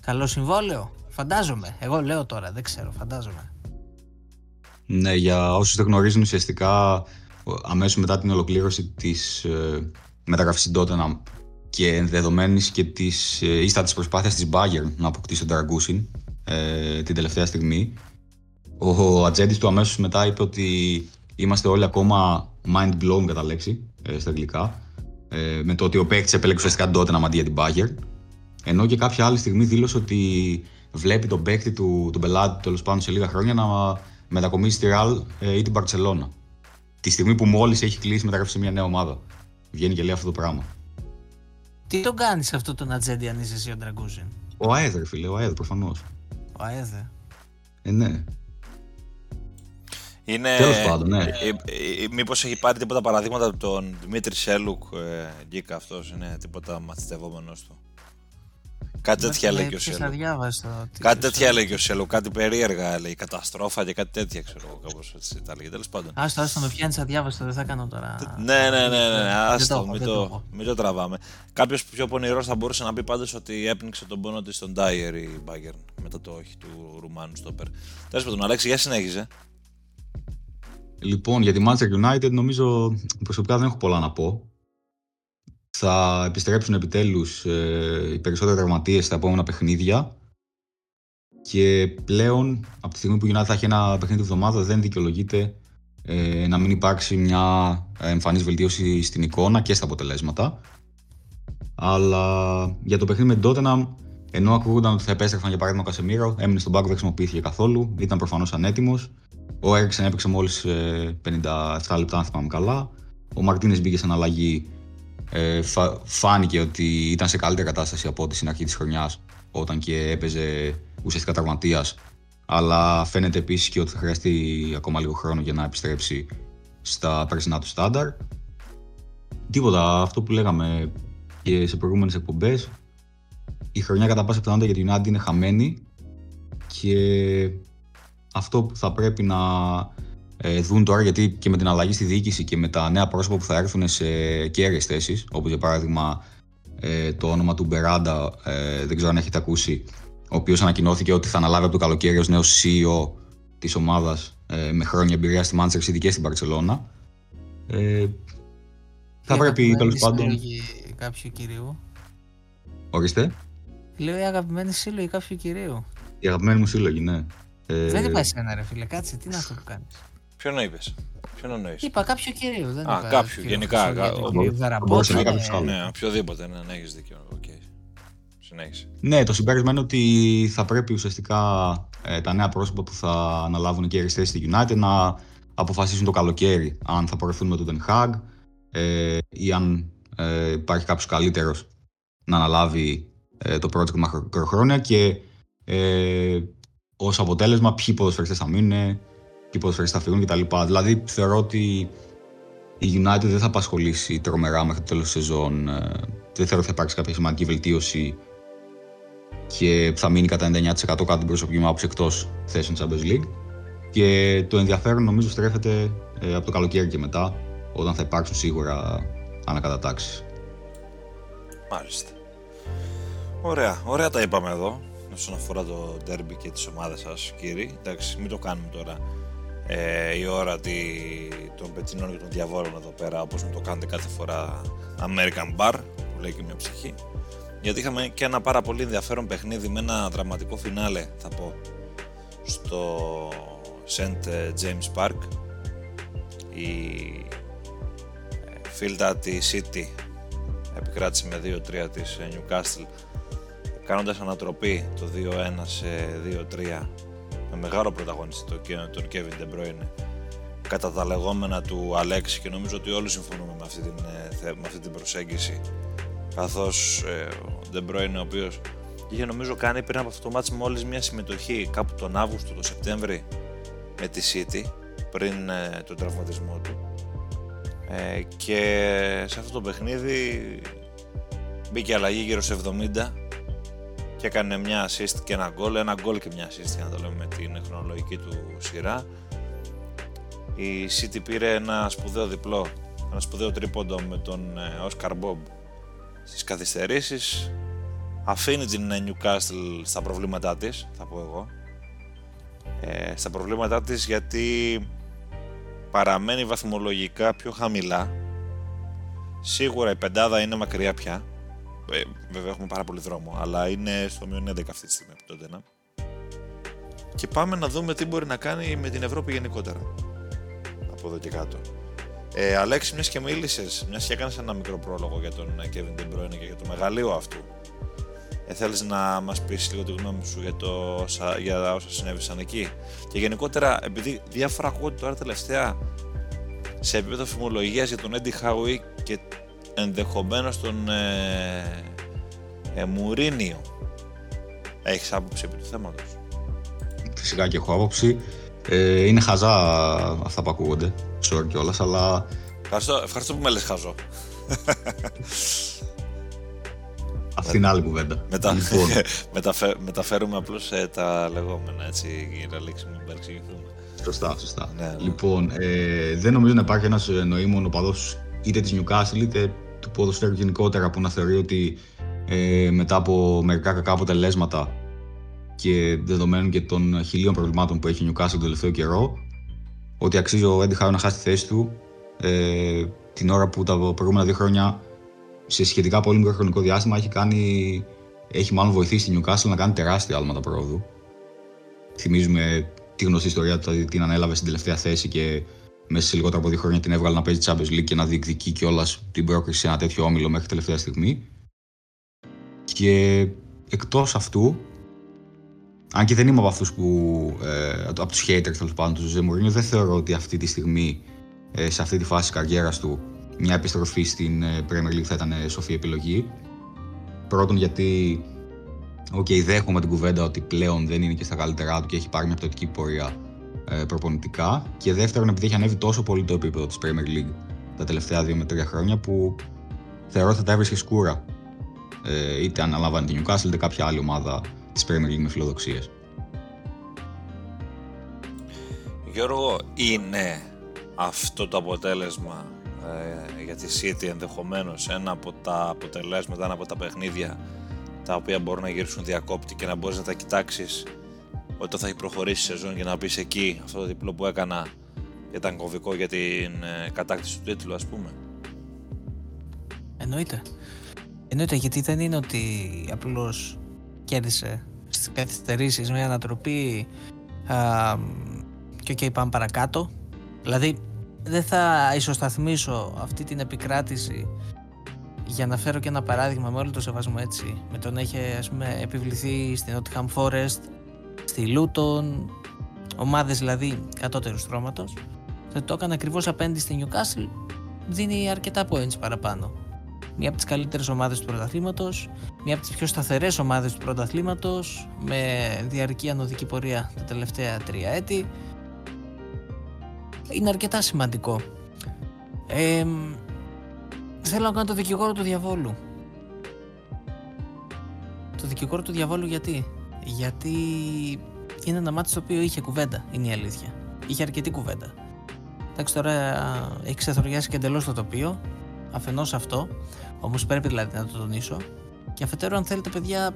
καλό συμβόλαιο. Φαντάζομαι. Εγώ λέω τώρα, δεν ξέρω, φαντάζομαι.
Ναι, για όσους δεν γνωρίζουν ουσιαστικά αμέσως μετά την ολοκλήρωση της ε, μεταγραφής στην Tottenham και δεδομένης και της ε, ίστα της προσπάθειας της Bayern να αποκτήσει τον Dragusin ε, την τελευταία στιγμή ο, ο ατζέντης του αμέσως μετά είπε ότι είμαστε όλοι ακόμα mind blown κατά λέξη ε, στα αγγλικά ε, με το ότι ο παίκτης επέλεξε ουσιαστικά την Tottenham αντί για την Bayern. Ενώ και κάποια άλλη στιγμή δήλωσε ότι βλέπει τον παίκτη του, τον πελάτη τέλος πάντων σε λίγα χρόνια να μετακομίσει στη Ραλ ε, ή την Παρσελώνα. Τη στιγμή που μόλις έχει κλείσει μεταγραφή σε μια νέα ομάδα. Βγαίνει και λέει αυτό το πράγμα.
Τι τον κάνεις αυτό τον Ατζέντι αν είσαι εσύ ο Ντραγκούζιν;
Ο Αέδρε, φίλε, ο Αέδρε προφανώς.
Ο Αέδρε.
Ε, ναι.
Είναι...
Τέλος πάντων, ναι.
Ε, ε, ε, μήπως έχει πάρει τίποτα παραδείγματα από τον Δημήτρη Σέλουκ, ε, Γκίκα αυτός, είναι τίποτα μαθητευόμενος του. Κάτι τέτοια έλεγε ο Σέλουκ. Κάτι τέτοια έλεγε ο Σέλουκ, κάτι περίεργα λέει, καταστρόφα και κάτι τέτοια ξέρω εγώ, κάπως έτσι τα λέγει, τέλος πάντων.
Άστο, άστο, με πιάνεις αδιάβαστο, δεν θα κάνω τώρα.
Ναι, ναι, ναι, ναι, ναι άστο, μην το, μην το τραβάμε. Κάποιος πιο πονηρός θα μπορούσε να πει πάντως ότι έπνιξε τον πόνο της στον Ντάιερ η Μπάγκερν μετά το όχι του Ρουμάνου στόπερ. Τέλος πάντων, Αλέξη, για συνέχιζε.
Λοιπόν, για τη Manchester United νομίζω προσωπικά δεν έχω πολλά να πω. Θα επιστρέψουν επιτέλους ε, οι περισσότεροι τραυματίες στα επόμενα παιχνίδια και πλέον από τη στιγμή που η United θα έχει ένα παιχνίδι εβδομάδα δεν δικαιολογείται ε, να μην υπάρξει μια εμφανής βελτίωση στην εικόνα και στα αποτελέσματα. Αλλά για το παιχνίδι με την Tottenham, ενώ ακούγονταν ότι θα επέστρεφαν για παράδειγμα ο Κασεμίρο, έμεινε στον πάγκο, δεν χρησιμοποιήθηκε καθόλου, ήταν προφανώς ανέτοιμος. Ο Έριξεν έπαιξε μόλις 57 λεπτά, αν θυμάμαι καλά. Ο Μαρτίνες μπήκε σε αναλλαγή. Ε, φάνηκε ότι ήταν σε καλύτερη κατάσταση από ό,τι στην αρχή της χρονιάς, όταν και έπαιζε ουσιαστικά τραυματίας. Αλλά φαίνεται επίσης και ότι θα χρειαστεί ακόμα λίγο χρόνο για να επιστρέψει στα περσινά του στάνταρ. Τίποτα, αυτό που λέγαμε και σε προηγούμενες εκπομπές. Η χρονιά κατά πάσα πιθανότητα για την United είναι χαμένη και αυτό που θα πρέπει να ε, δουν τώρα, γιατί και με την αλλαγή στη διοίκηση και με τα νέα πρόσωπα που θα έρθουν σε κέρυε θέσεις, όπως για παράδειγμα ε, το όνομα του Μπεράντα, ε, δεν ξέρω αν έχετε ακούσει, ο οποίος ανακοινώθηκε ότι θα αναλάβει από το καλοκαίρι ως νέος CEO της ομάδας ε, με χρόνια εμπειρία στη Manchester City και στην Παρσελώνα. Ε, θα πρέπει τέλος πάντων.
Κάποιου κυρίου.
Ορίστε.
Λέω η αγαπημένη σύλλογη κάποιου κυρίου.
Η αγαπημένη μου σύλλογη, ναι.
Ε... Δεν είπα εσένα, ρε φίλε, κάτσε, τι είναι αυτό που κάνεις.
Ποιον είπες; Ποιον εννοείς;
Είπα κάποιο κυρίο. Δεν
Α,
είπα
κάποιο, γενικά.
Μπορούσε να είναι κάποιος άλλος.
Ναι, οποιοδήποτε, ναι, ναι έχεις δίκιο. Okay. Συνέχισε.
Ναι, το συμπέρασμα είναι ότι θα πρέπει ουσιαστικά ε, τα νέα πρόσωπα που θα αναλάβουν και οι αριστερέ στη United να αποφασίσουν το καλοκαίρι αν θα πορευθούν με τον Den Haag ε, ή αν ε, υπάρχει κάποιος καλύτερος να αναλάβει ε, το project μακροχρόνια και ε, ως αποτέλεσμα ποιοι ποδοσφαιριστές θα μείνουν, ποιοι ποδοσφαιριστές θα φύγουν κτλ. Δηλαδή θεωρώ ότι η United δεν θα απασχολήσει τρομερά μέχρι το τέλος της σεζόν. Ε, δεν θεωρώ ότι θα υπάρξει κάποια σημαντική βελτίωση και θα μείνει κατά 99% κάτω την προσωπική μου άποψη εκτός θέσεων Champions League. Και το ενδιαφέρον νομίζω στρέφεται ε, από το καλοκαίρι και μετά, όταν θα υπάρξουν σίγουρα ανακατατάξεις.
Μάλιστα. Ωραία, ωραία τα είπαμε εδώ όσον αφορά το derby και τις ομάδες σας κύριοι. Εντάξει, μην το κάνουμε τώρα ε, η ώρα τη, των πετσινών και των διαβόλων εδώ πέρα όπως μου το κάνετε κάθε φορά American Bar που λέει και μια ψυχή. Γιατί είχαμε και ένα πάρα πολύ ενδιαφέρον παιχνίδι με ένα δραματικό φινάλε θα πω στο St. James Park. Η ε, Φίλτα τη City επικράτησε με 2-3 της Newcastle κάνοντας ανατροπή το 2-1 σε 2-3 με μεγάλο πρωταγωνιστή τον Kevin De Bruyne κατά τα λεγόμενα του Αλέξη και νομίζω ότι όλοι συμφωνούμε με αυτή την, ε, με αυτή την προσέγγιση. Καθώς ε, ο De Bruyne ο οποίος είχε νομίζω κάνει πριν από αυτό το μάτς μόλις μια συμμετοχή κάπου τον Αύγουστο, τον Σεπτέμβρη με τη City πριν ε, τον τραυματισμό του. Ε, και σε αυτό το παιχνίδι μπήκε αλλαγή γύρω σε 70 και έκανε μια assist και ένα γκολ, ένα γκολ και μια assist για να το λέμε με την χρονολογική του σειρά. Η City πήρε ένα σπουδαίο διπλό, ένα σπουδαίο τρίποντο με τον Oscar Bob στις καθυστερήσεις. Αφήνει την Newcastle στα προβλήματά της, θα πω εγώ. Ε, στα προβλήματά της γιατί παραμένει βαθμολογικά πιο χαμηλά. Σίγουρα η πεντάδα είναι μακριά πια, ε, βέβαια έχουμε πάρα πολύ δρόμο, αλλά είναι στο μείον 11 αυτή τη στιγμή από τότε. Να. Και πάμε να δούμε τι μπορεί να κάνει με την Ευρώπη γενικότερα. Από εδώ και κάτω. Ε, Αλέξη, μιας και μίλησες, μιας και έκανες ένα μικρό πρόλογο για τον Kevin De Bruyne και για το μεγαλείο αυτού. Ε, θέλεις να μας πεις λίγο τη γνώμη σου για, το, για όσα συνέβησαν εκεί; Και γενικότερα, επειδή διάφορα ακούγονται τώρα τελευταία σε επίπεδο φημολογίας για τον Έντι Χάουι και ενδεχομένως τον ε, ε, Μουρίνιο. Έχεις άποψη επί του θέματος;
Φυσικά και έχω άποψη. Ε, είναι χαζά αυτά που ακούγονται. Sorry κιόλας, αλλά...
Ευχαριστώ, ευχαριστώ που με λες χαζό.
Αυτή είναι άλλη κουβέντα.
Μετα... Λοιπόν. Μεταφε... Μεταφέρουμε απλώς ε, τα λεγόμενα έτσι για να λέξουμε μην παρεξηγηθούμε.
Σωστά, σωστά. Ναι, ναι. Λοιπόν, ε, δεν νομίζω να υπάρχει ένας ε, νοήμων οπαδός είτε της Newcastle είτε του ποδοσφαίρου γενικότερα που να θεωρεί ότι ε, μετά από μερικά κακά αποτελέσματα και δεδομένων και των χιλίων προβλημάτων που έχει η Newcastle τον τελευταίο καιρό, ότι αξίζει ο Έντι να χάσει τη θέση του ε, την ώρα που τα προηγούμενα δύο χρόνια σε σχετικά πολύ μικρό χρονικό διάστημα έχει, κάνει, έχει μάλλον βοηθήσει την Newcastle να κάνει τεράστια άλματα πρόοδου. Θυμίζουμε τη γνωστή ιστορία του ότι την ανέλαβε στην τελευταία θέση και μέσα σε λιγότερα από δύο χρόνια την έβγαλε να παίζει Champions League και να διεκδικεί κιόλας την πρόκριση σε ένα τέτοιο όμιλο μέχρι τελευταία στιγμή. Και εκτός αυτού, αν και δεν είμαι από αυτούς που. Ε, από τους haters τέλος πάντων τους Ζε δεν θεωρώ ότι αυτή τη στιγμή, ε, σε αυτή τη φάση της καριέρας του, μια επιστροφή στην ε, Premier League θα ήταν ε, σοφή επιλογή. Πρώτον, γιατί okay, δέχομαι την κουβέντα ότι πλέον δεν είναι και στα καλύτερά του και έχει πάρει μια πτωτική πορεία ε, προπονητικά. Και δεύτερον, επειδή έχει ανέβει τόσο πολύ το επίπεδο της Premier League τα τελευταία δύο με τρία χρόνια που θεωρώ ότι θα τα έβρισκε σκούρα. Ε, είτε αναλαμβάνει την Newcastle είτε κάποια άλλη ομάδα της Premier League με φιλοδοξίες.
Γιώργο, είναι αυτό το αποτέλεσμα ε, για τη City ενδεχομένως ένα από τα αποτελέσματα, ένα από τα παιχνίδια τα οποία μπορούν να γυρίσουν διακόπτη και να μπορείς να τα κοιτάξεις όταν θα έχει προχωρήσει η σεζόν για να πεις εκεί αυτό το διπλό που έκανα ήταν κομβικό για την ε, κατάκτηση του τίτλου ας πούμε.
Εννοείται. Εννοείται γιατί δεν είναι ότι απλώς κέρδισε στις καθυστερήσεις με ανατροπή α, και ok okay, πάμε παρακάτω. Δηλαδή δεν θα ισοσταθμίσω αυτή την επικράτηση για να φέρω και ένα παράδειγμα με όλο το σεβασμό έτσι με το να έχει ας πούμε επιβληθεί στην Nottingham Forest στη Luton ομάδες δηλαδή κατώτερου στρώματος θα το έκανε ακριβώς απέναντι στη Newcastle δίνει αρκετά points παραπάνω μία από τις καλύτερες ομάδες του πρωταθλήματος μία από τις πιο σταθερές ομάδες του πρωταθλήματος με διαρκή ανωδική πορεία τα τελευταία τρία έτη είναι αρκετά σημαντικό. Ε, θέλω να κάνω το δικηγόρο του διαβόλου. Το δικηγόρο του διαβόλου γιατί; Γιατί είναι ένα μάτι στο οποίο είχε κουβέντα, είναι η αλήθεια. Είχε αρκετή κουβέντα. Εντάξει, τώρα έχει ξεθοριάσει και εντελώς το τοπίο. Αφενός αυτό, όμως πρέπει δηλαδή να το τονίσω. Και αφετέρου, αν θέλετε, παιδιά,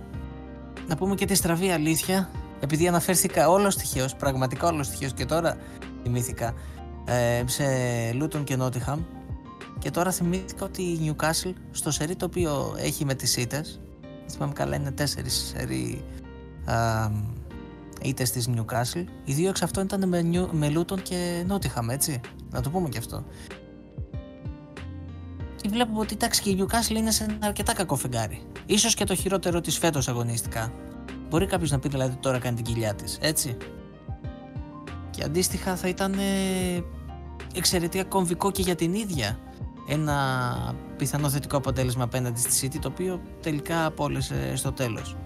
να πούμε και τη στραβή αλήθεια, επειδή αναφέρθηκα όλος τυχαίως, πραγματικά όλος τυχαίως και τώρα θυμήθηκα ε, σε Λούτον και Νότιχαμ και τώρα θυμήθηκα ότι η Newcastle στο σερί το οποίο έχει με τις ήττες θυμάμαι καλά είναι τέσσερις σερί ήττες της Newcastle. Οι δύο εξ αυτών ήταν με, New, με Λούτον και Νότιχαμ έτσι. Να το πούμε και αυτό. Και βλέπω ότι εντάξει και η Newcastle είναι σε ένα αρκετά κακό φεγγάρι. Ίσως και το χειρότερο της φέτος αγωνιστικά. Μπορεί κάποιος να πει δηλαδή τώρα κάνει την κοιλιά της έτσι. Και αντίστοιχα θα ήταν εξαιρετικά κομβικό και για την ίδια ένα πιθανό θετικό αποτέλεσμα απέναντι στη City το οποίο τελικά απόλυσε στο τέλος.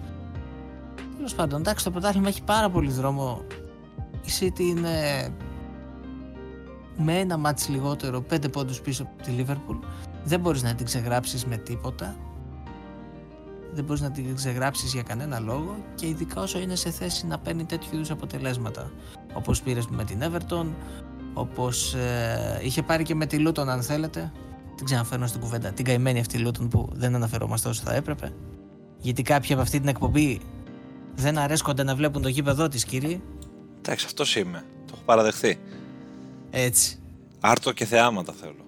Τέλος πάντων, εντάξει, το πρωτάθλημα έχει πάρα πολύ δρόμο. Η City είναι με ένα μάτς λιγότερο, πέντε πόντους πίσω από τη Liverpool. Δεν μπορείς να την ξεγράψεις με τίποτα. Δεν μπορείς να την ξεγράψεις για κανένα λόγο και ειδικά όσο είναι σε θέση να παίρνει τέτοιου είδους αποτελέσματα. Όπως πήρες με την Everton, όπως ε, είχε πάρει και με τη Λούτον αν θέλετε την ξαναφέρνω στην κουβέντα την καημένη αυτή Λούτον που δεν αναφερόμαστε όσο θα έπρεπε γιατί κάποιοι από αυτή την εκπομπή δεν αρέσκονται να βλέπουν το γήπεδό της, κύριε.
Εντάξει, αυτός είμαι. Το έχω παραδεχθεί.
Έτσι.
Άρτο και θεάματα θέλω.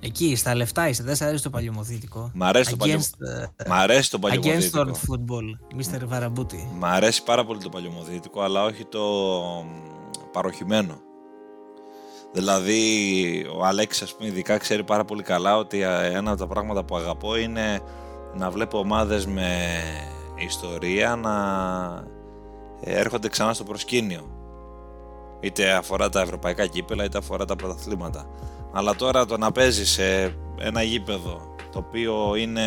Εκεί, στα λεφτά είσαι, δεν σε αρέσει το παλιωμοδίτικο.
Μ' αρέσει, το, παλιω... Μ αρέσει το παλιωμοδίτικο.
Against football, Mr. Βαραμπούτη.
Μ' αρέσει πάρα πολύ το παλιωμοδίτικο, αλλά όχι το παροχημένο. Δηλαδή, ο Αλέξης, ας πούμε, ειδικά ξέρει πάρα πολύ καλά ότι ε, ένα από τα πράγματα που αγαπώ είναι να βλέπω ομάδες με ιστορία να έρχονται ξανά στο προσκήνιο. Είτε αφορά τα ευρωπαϊκά κύπελα είτε αφορά τα πρωταθλήματα. Αλλά τώρα το να παίζεις σε ένα γήπεδο το οποίο είναι.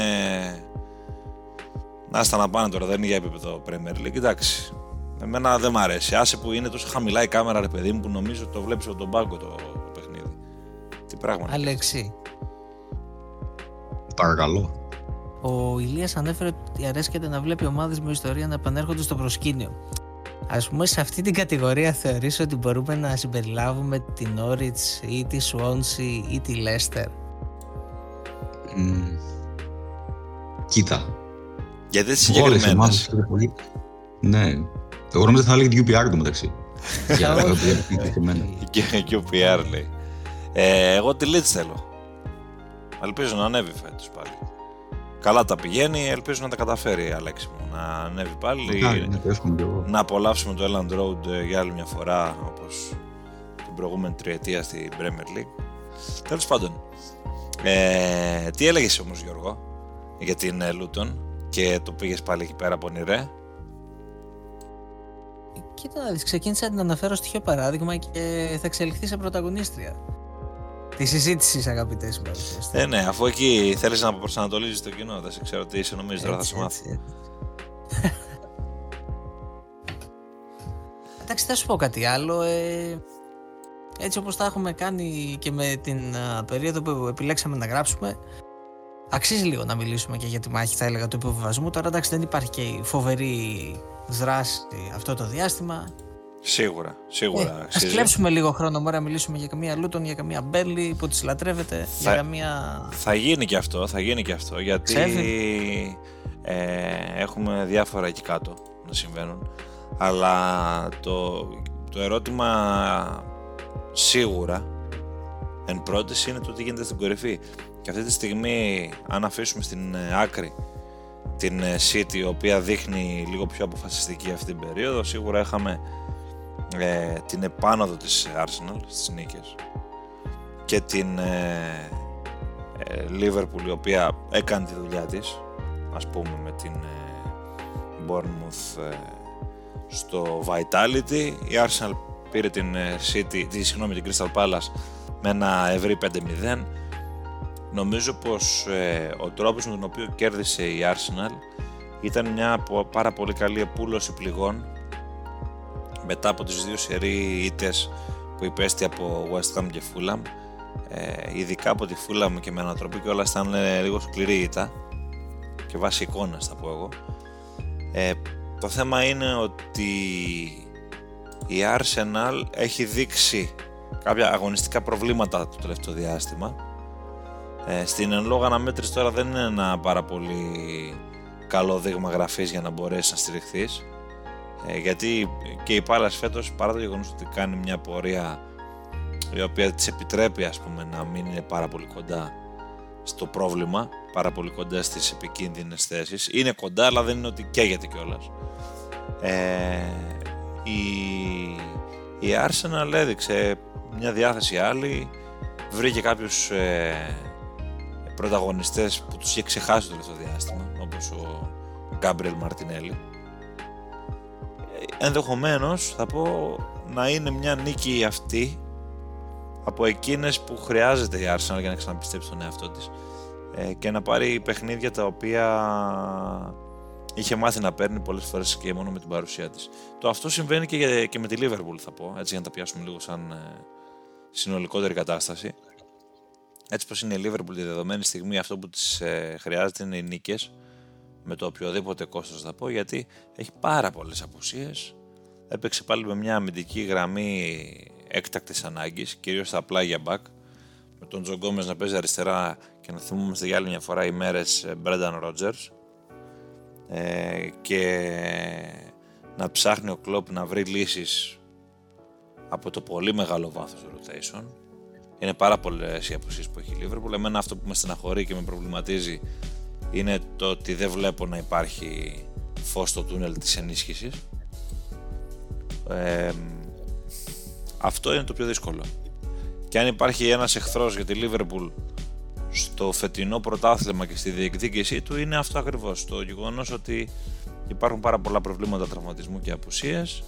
Να στα να πάνε τώρα, δεν είναι για επίπεδο Premier League. Εντάξει. Εμένα δεν μ' αρέσει. Άσε που είναι τόσο χαμηλά η κάμερα, ρε παιδί μου, που νομίζω ότι το βλέπεις από τον πάγκο το, το παιχνίδι. Τι πράγμα.
Αλέξη.
Παρακαλώ.
Ο Ηλίας ανέφερε ότι αρέσκεται να βλέπει ομάδες με ιστορία να επανέρχονται στο προσκήνιο. Ας πούμε σε αυτή την κατηγορία θεωρείς ότι μπορούμε να συμπεριλάβουμε την Norwich ή τη Swansea ή τη Leicester;
Mm. Κοίτα.
Γιατί τις
Όλες οι
συγκεκριμένες.
ομάδες είναι πολύ- Ναι. Εγώ νόμιζα θα έλεγε την UPR το μεταξύ. Για
όχι.
να το είναι συγκεκριμένα.
Και QPR λέει. Ε, εγώ τη Leeds θέλω. Ελπίζω να ανέβει φέτος πάλι. Καλά τα πηγαίνει, ελπίζω να τα καταφέρει η Αλέξη μου. Να ανέβει πάλι.
Μακάρι, ναι, το εύχομαι κι εγώ.
να απολαύσουμε το Elland Road ε, για άλλη μια φορά όπως την προηγούμενη τριετία στην Premier League. Τέλος πάντων, ε, τι έλεγες όμως Γιώργο για την ε, Luton και το πήγες πάλι εκεί πέρα πονηρέ.
Κοίτα, να δεις, ξεκίνησα να την αναφέρω στοιχείο παράδειγμα και θα εξελιχθεί σε πρωταγωνίστρια. Τη συζήτηση, αγαπητές συμπαρουσιαστέ.
Ε, ναι, αφού εκεί θέλεις να προσανατολίζεις το κοινό, δεν σε ξέρω τι είσαι νομίζεις τώρα θα σε μάθω.
Εντάξει, θα σου πω κάτι άλλο. Ε, έτσι όπως τα έχουμε κάνει και με την α, περίοδο που επιλέξαμε να γράψουμε, αξίζει λίγο να μιλήσουμε και για τη μάχη, θα έλεγα, του υποβιβασμού. Τώρα εντάξει, δεν υπάρχει και η φοβερή δράση αυτό το διάστημα.
Σίγουρα, σίγουρα
Ε, ας
αξίζει.
κλέψουμε λίγο χρόνο μόνο να μιλήσουμε για καμία Λούτον, για καμία Μπέρλι που τις λατρεύετε, για καμία...
Θα γίνει και αυτό, θα γίνει και αυτό, γιατί
Ξέφυγε.
ε, έχουμε διάφορα εκεί κάτω να συμβαίνουν. Αλλά το, το ερώτημα σίγουρα εν πρώτης είναι το τι γίνεται στην κορυφή. Και αυτή τη στιγμή, αν αφήσουμε στην ε, άκρη την ε, City, η οποία δείχνει λίγο πιο αποφασιστική αυτή την περίοδο, σίγουρα είχαμε ε, την επάνωδο της Arsenal στις νίκες. Και την ε, ε, Liverpool η οποία έκανε τη δουλειά της ας πούμε με την ε, Bournemouth ε, στο Vitality. Η Arsenal πήρε την ε, City, τη, συγγνώμη, την Crystal Palace με ένα ευρύ 5-0 νομίζω πως ε, ο τρόπος με τον οποίο κέρδισε η Arsenal ήταν μια πο- πάρα πολύ καλή επούλωση πληγών μετά από τις δύο σερί ήττες που υπέστη από West Ham και Fulham ε, ειδικά από τη Fulham και με ανατροπή και όλα ήταν ε, λίγο σκληρή ήττα και βάσει εικόνας θα πω εγώ. Ε, το θέμα είναι ότι η Arsenal έχει δείξει κάποια αγωνιστικά προβλήματα το τελευταίο διάστημα. Ε, στην εν λόγω αναμέτρηση τώρα δεν είναι ένα πάρα πολύ καλό δείγμα γραφής για να μπορέσεις να στηριχθείς ε, γιατί και η Πάλας φέτος παρά το γεγονός ότι κάνει μια πορεία η οποία της επιτρέπει ας πούμε να μην είναι πάρα πολύ κοντά στο πρόβλημα, πάρα πολύ κοντά στις επικίνδυνες θέσεις. Είναι κοντά αλλά δεν είναι ότι καίγεται κιόλας. Ε, η, η Arsenal έδειξε μια διάθεση άλλη, βρήκε κάποιους ε, πρωταγωνιστές που τους είχε ξεχάσει το τελευταίο διάστημα, όπως ο Γκάμπριελ Μαρτινέλη. Ε, ενδεχομένως θα πω να είναι μια νίκη αυτή από εκείνες που χρειάζεται η Arsenal για να ξαναπιστέψει τον εαυτό της ε, και να πάρει παιχνίδια τα οποία είχε μάθει να παίρνει πολλές φορές και μόνο με την παρουσία της. Το αυτό συμβαίνει και, για- και με τη Liverpool θα πω, έτσι για να τα πιάσουμε λίγο σαν ε, συνολικότερη κατάσταση. Έτσι πως είναι η Liverpool τη δεδομένη στιγμή αυτό που της ε, χρειάζεται είναι οι νίκες με το οποιοδήποτε κόστος θα πω γιατί έχει πάρα πολλές απουσίες έπαιξε πάλι με μια αμυντική γραμμή έκτακτης ανάγκης κυρίως στα πλάγια back με τον Τζο Γκόμες να παίζει αριστερά και να θυμούμαστε για άλλη μια φορά ημέρες ε, Brendan Rodgers ε, και να ψάχνει ο Κλόπ να βρει λύσεις από το πολύ μεγάλο βάθος του rotation. Είναι πάρα πολλές οι απουσίες που έχει η Liverpool. Εμένα αυτό που με στεναχωρεί και με προβληματίζει είναι το ότι δεν βλέπω να υπάρχει φως στο τούνελ της ενίσχυσης. Ε, αυτό είναι το πιο δύσκολο. Και αν υπάρχει ένας εχθρός για τη Liverpool στο φετινό πρωτάθλημα και στη διεκδίκησή του είναι αυτό ακριβώς. Το γεγονός ότι υπάρχουν πάρα πολλά προβλήματα τραυματισμού και απουσίες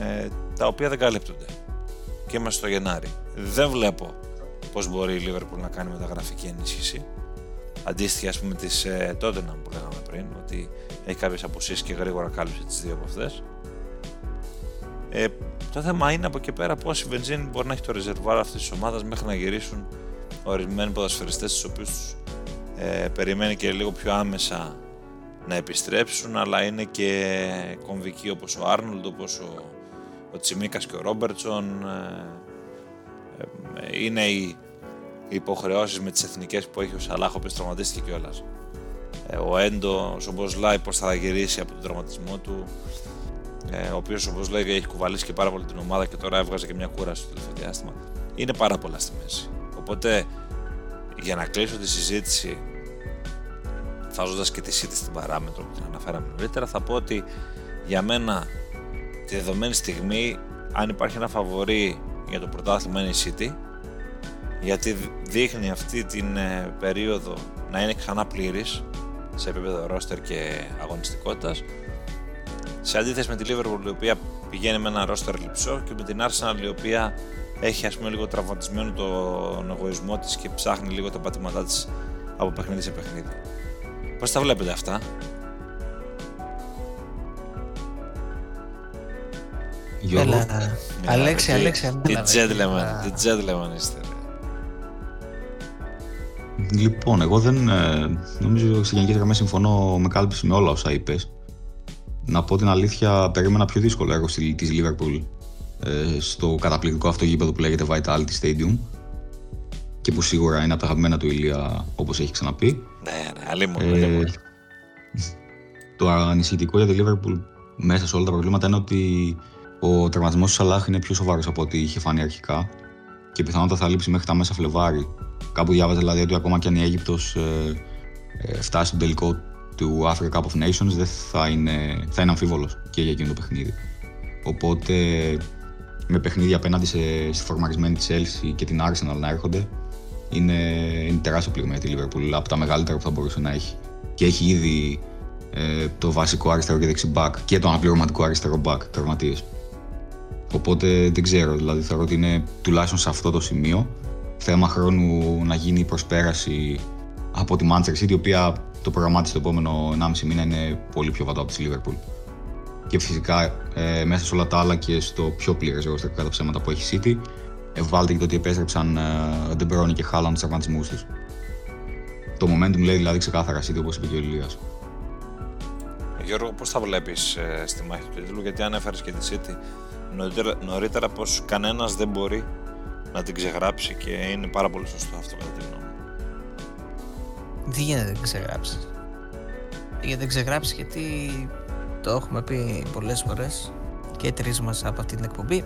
ε, τα οποία δεν καλύπτονται και είμαστε στο Γενάρη. Δεν βλέπω πώς μπορεί η Liverpool να κάνει μεταγραφική ενίσχυση αντίστοιχη ας πούμε της ε, Tottenham που λέγαμε πριν ότι έχει κάποιες απουσίες και γρήγορα κάλυψε τις δύο από αυτές. Ε, το θέμα είναι από εκεί πέρα πόση βενζίνη μπορεί να έχει το ρεζερβουάρ αυτής της ομάδας μέχρι να γυρίσουν ορισμένοι ποδοσφαιριστές τους οποίους ε, περιμένει και λίγο πιο άμεσα να επιστρέψουν αλλά είναι και κομβικοί όπως ο Άρνολντ, όπως ο, ο Τσιμίκας και ο Ρόμπερτσον ε, ε, είναι οι, οι υποχρεώσεις με τις εθνικές που έχει ο Σαλάχ ο οποίος τραυματίστηκε κιόλας. Ε, ο Έντο, ο Μποζλάι πώς θα γυρίσει από τον τραυματισμό του. Ε, ο οποίος όπως λέει έχει κουβαλήσει και πάρα πολύ την ομάδα και τώρα έβγαζε και μια κούραση στο τελευταίο διάστημα. Είναι πάρα πολλά στη μέση. Οπότε για να κλείσω τη συζήτηση βάζοντας και τη City στην παράμετρο που την αναφέραμε νωρίτερα, θα πω ότι για μένα τη δεδομένη στιγμή, αν υπάρχει ένα φαβορή για το πρωτάθλημα είναι η City, γιατί δείχνει αυτή την ε, περίοδο να είναι ξανά πλήρης σε επίπεδο ρόστερ και αγωνιστικότητας σε αντίθεση με τη Liverpool η οποία πηγαίνει με ένα ρόστερ λυψό και με την Arsenal η οποία έχει ας πούμε λίγο τραυματισμένο τον εγωισμό της και ψάχνει λίγο τα πατήματά της από παιχνίδι σε παιχνίδι. Πώς τα βλέπετε αυτά;
Έλα, Αλέξη, Αλέξη,
Τι gentleman, τι gentleman είστε.
Λοιπόν, εγώ δεν ε, νομίζω σε γενικέ γραμμέ συμφωνώ με κάλυψη με όλα όσα είπες. Να πω την αλήθεια, περίμενα πιο δύσκολο έργο της Liverpool ε, στο καταπληκτικό αυτό γήπεδο που λέγεται Vitality Stadium και που σίγουρα είναι από τα αγαπημένα του Ηλία όπως έχει ξαναπεί.
Ναι, ναι, άλλη μόνο. Ε,
το ανησυχητικό για τη Liverpool μέσα σε όλα τα προβλήματα είναι ότι ο τραυματισμός του Σαλάχ είναι πιο σοβαρός από ό,τι είχε φανεί αρχικά και πιθανότατα θα λείψει μέχρι τα μέσα Φλεβάρι. Κάπου διάβαζα δηλαδή ότι ακόμα και αν η Αίγυπτος ε, ε, φτάσει στο τελικό του Africa Cup of Nations δεν θα είναι, θα είναι αμφίβολος και για εκείνο το παιχνίδι. Οπότε με παιχνίδια απέναντι σε, στη φορμαρισμένη της Chelsea και την Arsenal να έρχονται είναι, είναι τεράστιο πλήγμα για τη Liverpool από τα μεγαλύτερα που θα μπορούσε να έχει. Και έχει ήδη ε, το βασικό αριστερό και δεξί back και το αναπληρωματικό αριστερό back τραυματίε. Οπότε δεν ξέρω, δηλαδή θεωρώ ότι είναι τουλάχιστον σε αυτό το σημείο θέμα χρόνου να γίνει η προσπέραση από τη Manchester City, η οποία το προγραμμάτι το επόμενο 1,5 μήνα είναι πολύ πιο βατό από τη Liverpool. Και φυσικά ε, μέσα σε όλα τα άλλα και στο πιο πλήρες ρόστερ κατά ψέματα που έχει η City, Βάλτε και το ότι επέστρεψαν ε, Ντεμπρόνι και Χάλαν του τραυματισμούς τους. Το momentum λέει δηλαδή ξεκάθαρα City όπως είπε και ο Ηλίας.
Γιώργο, πώς θα βλέπεις ε, στη μάχη του τίτλου, γιατί ανέφερες και τη City νωρίτερα, νωρίτερα πως κανένας δεν μπορεί να την ξεγράψει και είναι πάρα πολύ σωστό αυτό κατά τη γνώμη
Τι γίνεται να την ξεγράψεις; Γιατί δεν ξεγράψεις γιατί το έχουμε πει πολλές φορές και τρεις μας από αυτή την εκπομπή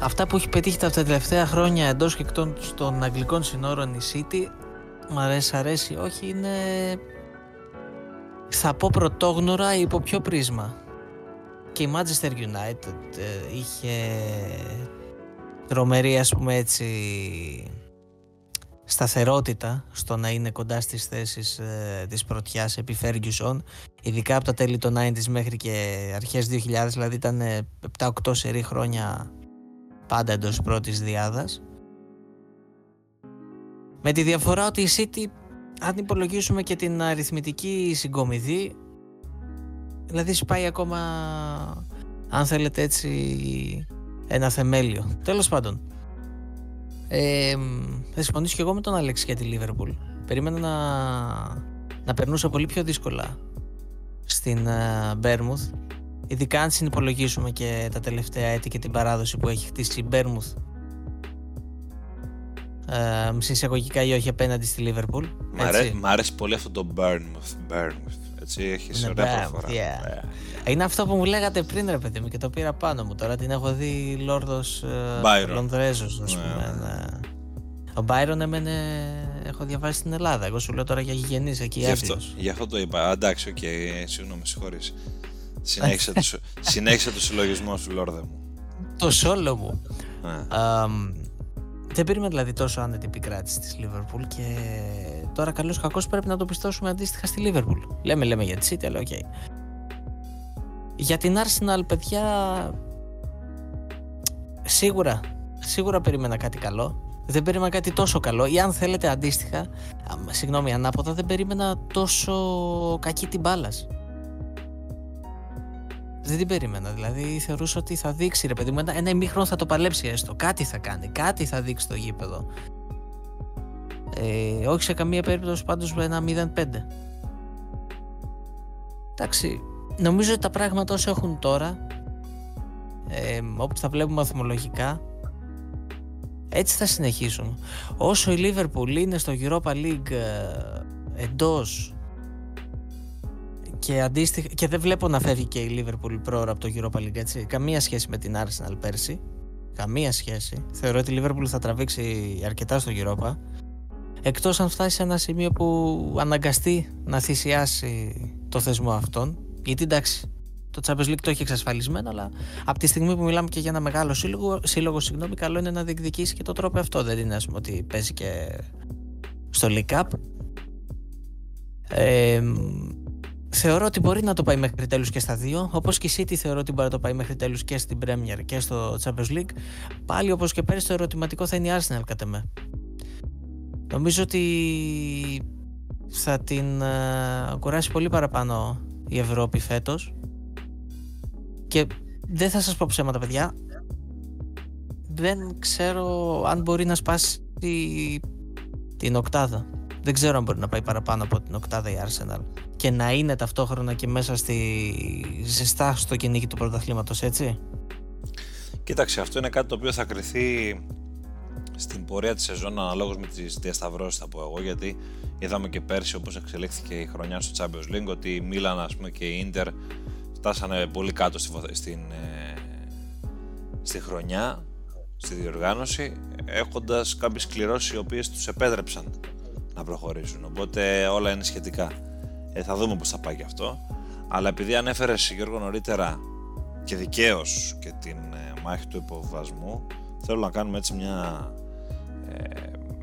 αυτά που έχει πετύχει τα τελευταία χρόνια εντός και εκτός των αγγλικών συνόρων η City μου αρέσει, αρέσει, όχι είναι θα πω πρωτόγνωρα υπό ποιο πρίσμα και η Manchester United ε, είχε τρομερή ας πούμε έτσι σταθερότητα στο να είναι κοντά στις θέσεις ε, της πρωτιάς επί Ferguson ειδικά από τα τέλη των 90's μέχρι και αρχές 2000 δηλαδή ήταν 7-8 σερή χρόνια πάντα εντός πρώτης διάδας. Με τη διαφορά ότι η City, αν υπολογίσουμε και την αριθμητική συγκομιδή, δηλαδή σπάει ακόμα, αν θέλετε έτσι, ένα θεμέλιο. Τέλος πάντων, ε, θα συμφωνήσω και εγώ με τον Αλέξη για τη Λίβερπουλ. Περίμενα να, να περνούσα πολύ πιο δύσκολα στην Μπέρμουθ Ειδικά αν συνυπολογίσουμε και τα τελευταία έτη και την παράδοση που έχει χτίσει η Μπέρμουθ ε, σε εισαγωγικά ή όχι απέναντι στη Λίβερπουλ.
Μ' αρέσει πολύ αυτό το Bournemouth. Bournemouth. Έτσι έχεις ωραία προφορά. Yeah.
Yeah. Είναι αυτό που μου λέγατε πριν, ρε παιδί μου, και το πήρα πάνω μου. Τώρα την έχω δει Λόρδος ε, Λονδρέζος, ας πούμε. Ναι. Ο Μπάιρον εμένα έχω διαβάσει στην Ελλάδα. Εγώ σου λέω τώρα για γηγενείς εκεί.
Γι' αυτό, γι αυτό το είπα. Εντάξει, ok, okay, συγγνώμη, συγχωρείς. Συνέχισε, το, συνέχισε το συλλογισμό σου, Λόρδε μου.
Το σόλο μου. Um, δεν περίμενα δηλαδή τόσο άνετη επικράτηση της Liverpool και τώρα καλώς κακώς πρέπει να το πιστώσουμε αντίστοιχα στη Liverpool. Λέμε, λέμε για τη City, αλλά ok. Okay. Για την Arsenal, παιδιά, σίγουρα, σίγουρα περίμενα κάτι καλό. Δεν περίμενα κάτι τόσο καλό ή αν θέλετε αντίστοιχα, συγγνώμη ανάποδα, δεν περίμενα τόσο κακή την μπάλα. Δεν την περίμενα. Δηλαδή θεωρούσα ότι θα δείξει ρε παιδί μου ένα ημίχρονο θα το παλέψει έστω. Κάτι θα κάνει. Κάτι θα δείξει το γήπεδο. Ε, όχι σε καμία περίπτωση πάντως με ένα 0-5. Εντάξει, νομίζω ότι τα πράγματα όσο έχουν τώρα, ε, όπως τα βλέπουμε αθμολογικά, έτσι θα συνεχίσουν. Όσο η Liverpool είναι στο Europa League ε, εντός και, αντίστοιχα, και δεν βλέπω να φεύγει και η Liverpool πρόωρα από το Europa League, έτσι. Καμία σχέση με την Arsenal πέρσι. Καμία σχέση. Θεωρώ ότι η Liverpool θα τραβήξει αρκετά στο Europa. Εκτός αν φτάσει σε ένα σημείο που αναγκαστεί να θυσιάσει το θεσμό αυτόν. Γιατί εντάξει, το Champions League το έχει εξασφαλισμένο, αλλά από τη στιγμή που μιλάμε και για ένα μεγάλο σύλλογο, σύλλογο συγγνώμη, καλό είναι να διεκδικήσει και το τρόπο αυτό. Δεν είναι, ας πούμε, ότι παίζει και στο League Cup. Ε, θεωρώ ότι μπορεί να το πάει μέχρι τέλους και στα δύο, όπως και η City θεωρώ ότι μπορεί να το πάει μέχρι τέλους και στην Premier και στο Champions League. Πάλι όπως και πέρυσι το ερωτηματικό θα είναι η Arsenal κατά με. Νομίζω ότι θα την uh, κουράσει πολύ παραπάνω η Ευρώπη φέτος. Και δεν θα σας πω ψέματα παιδιά. Δεν ξέρω αν μπορεί να σπάσει την οκτάδα. Δεν ξέρω αν μπορεί να πάει παραπάνω από την οκτάδα η Arsenal. Και να είναι ταυτόχρονα και μέσα στη ζεστά στο κυνήγι του πρωταθλήματος, έτσι.
Κοίταξε, αυτό είναι κάτι το οποίο θα κρυθεί στην πορεία της σεζόν αναλόγως με τις διασταυρώσεις θα πω εγώ γιατί είδαμε και πέρσι όπως εξελίχθηκε η χρονιά στο Champions League ότι η Μίλαν ας πούμε και η Inter φτάσανε πολύ κάτω στη, στην, ε, στη χρονιά στη διοργάνωση έχοντας κάποιες κληρώσεις οι οποίες τους επέτρεψαν να προχωρήσουν οπότε όλα είναι σχετικά ε, θα δούμε πώς θα πάει και αυτό. Αλλά επειδή ανέφερες Γιώργο νωρίτερα και δικαίως και την ε, μάχη του υποβασμού, θέλω να κάνουμε έτσι μια, ε,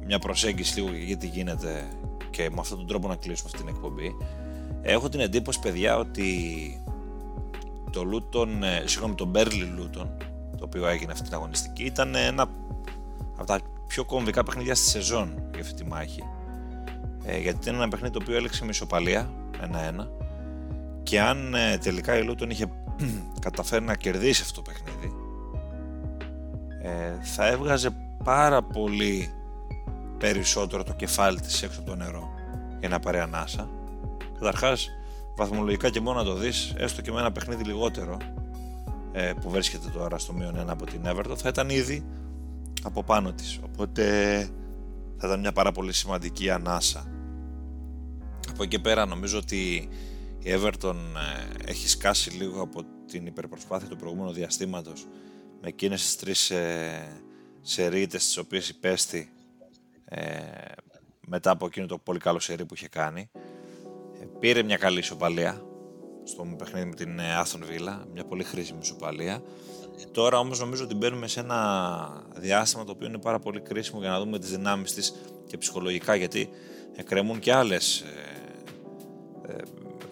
μια προσέγγιση λίγο για τι γίνεται και με αυτόν τον τρόπο να κλείσουμε αυτή την εκπομπή. Έχω την εντύπωση, παιδιά, ότι το Λούτον, ε, συγγνώμη, το Μπέρλι Λούτον, το οποίο έγινε αυτή την αγωνιστική, ήταν ένα από τα πιο κομβικά παιχνίδια στη σεζόν για αυτή τη μάχη. Ε, γιατί ήταν ένα παιχνίδι το οποίο έλεξε με ισοπαλία 1-1 και αν ε, τελικά η Λούτον είχε καταφέρει να κερδίσει αυτό το παιχνίδι ε, θα έβγαζε πάρα πολύ περισσότερο το κεφάλι της έξω από το νερό για να πάρει ανάσα. Καταρχάς βαθμολογικά και μόνο να το δεις έστω και με ένα παιχνίδι λιγότερο ε, που βρίσκεται τώρα στο μείον 1 από την Everton θα ήταν ήδη από πάνω της. Οπότε θα ήταν μια πάρα πολύ σημαντική ανάσα. Από εκεί πέρα νομίζω ότι η Everton ε, έχει σκάσει λίγο από την υπερπροσπάθεια του προηγούμενου διαστήματος με εκείνες τις τρεις ε, σερίτες τις οποίες υπέστη ε, μετά από εκείνο το πολύ καλό σερί που είχε κάνει. Ε, πήρε μια καλή ισοπαλία στο παιχνίδι με την Άθον Βίλα, μια πολύ χρήσιμη ισοπαλία. Τώρα όμως νομίζω ότι μπαίνουμε σε ένα διάστημα το οποίο είναι πάρα πολύ κρίσιμο για να δούμε τις δυνάμεις της και ψυχολογικά γιατί εκκρεμούν και άλλες ε,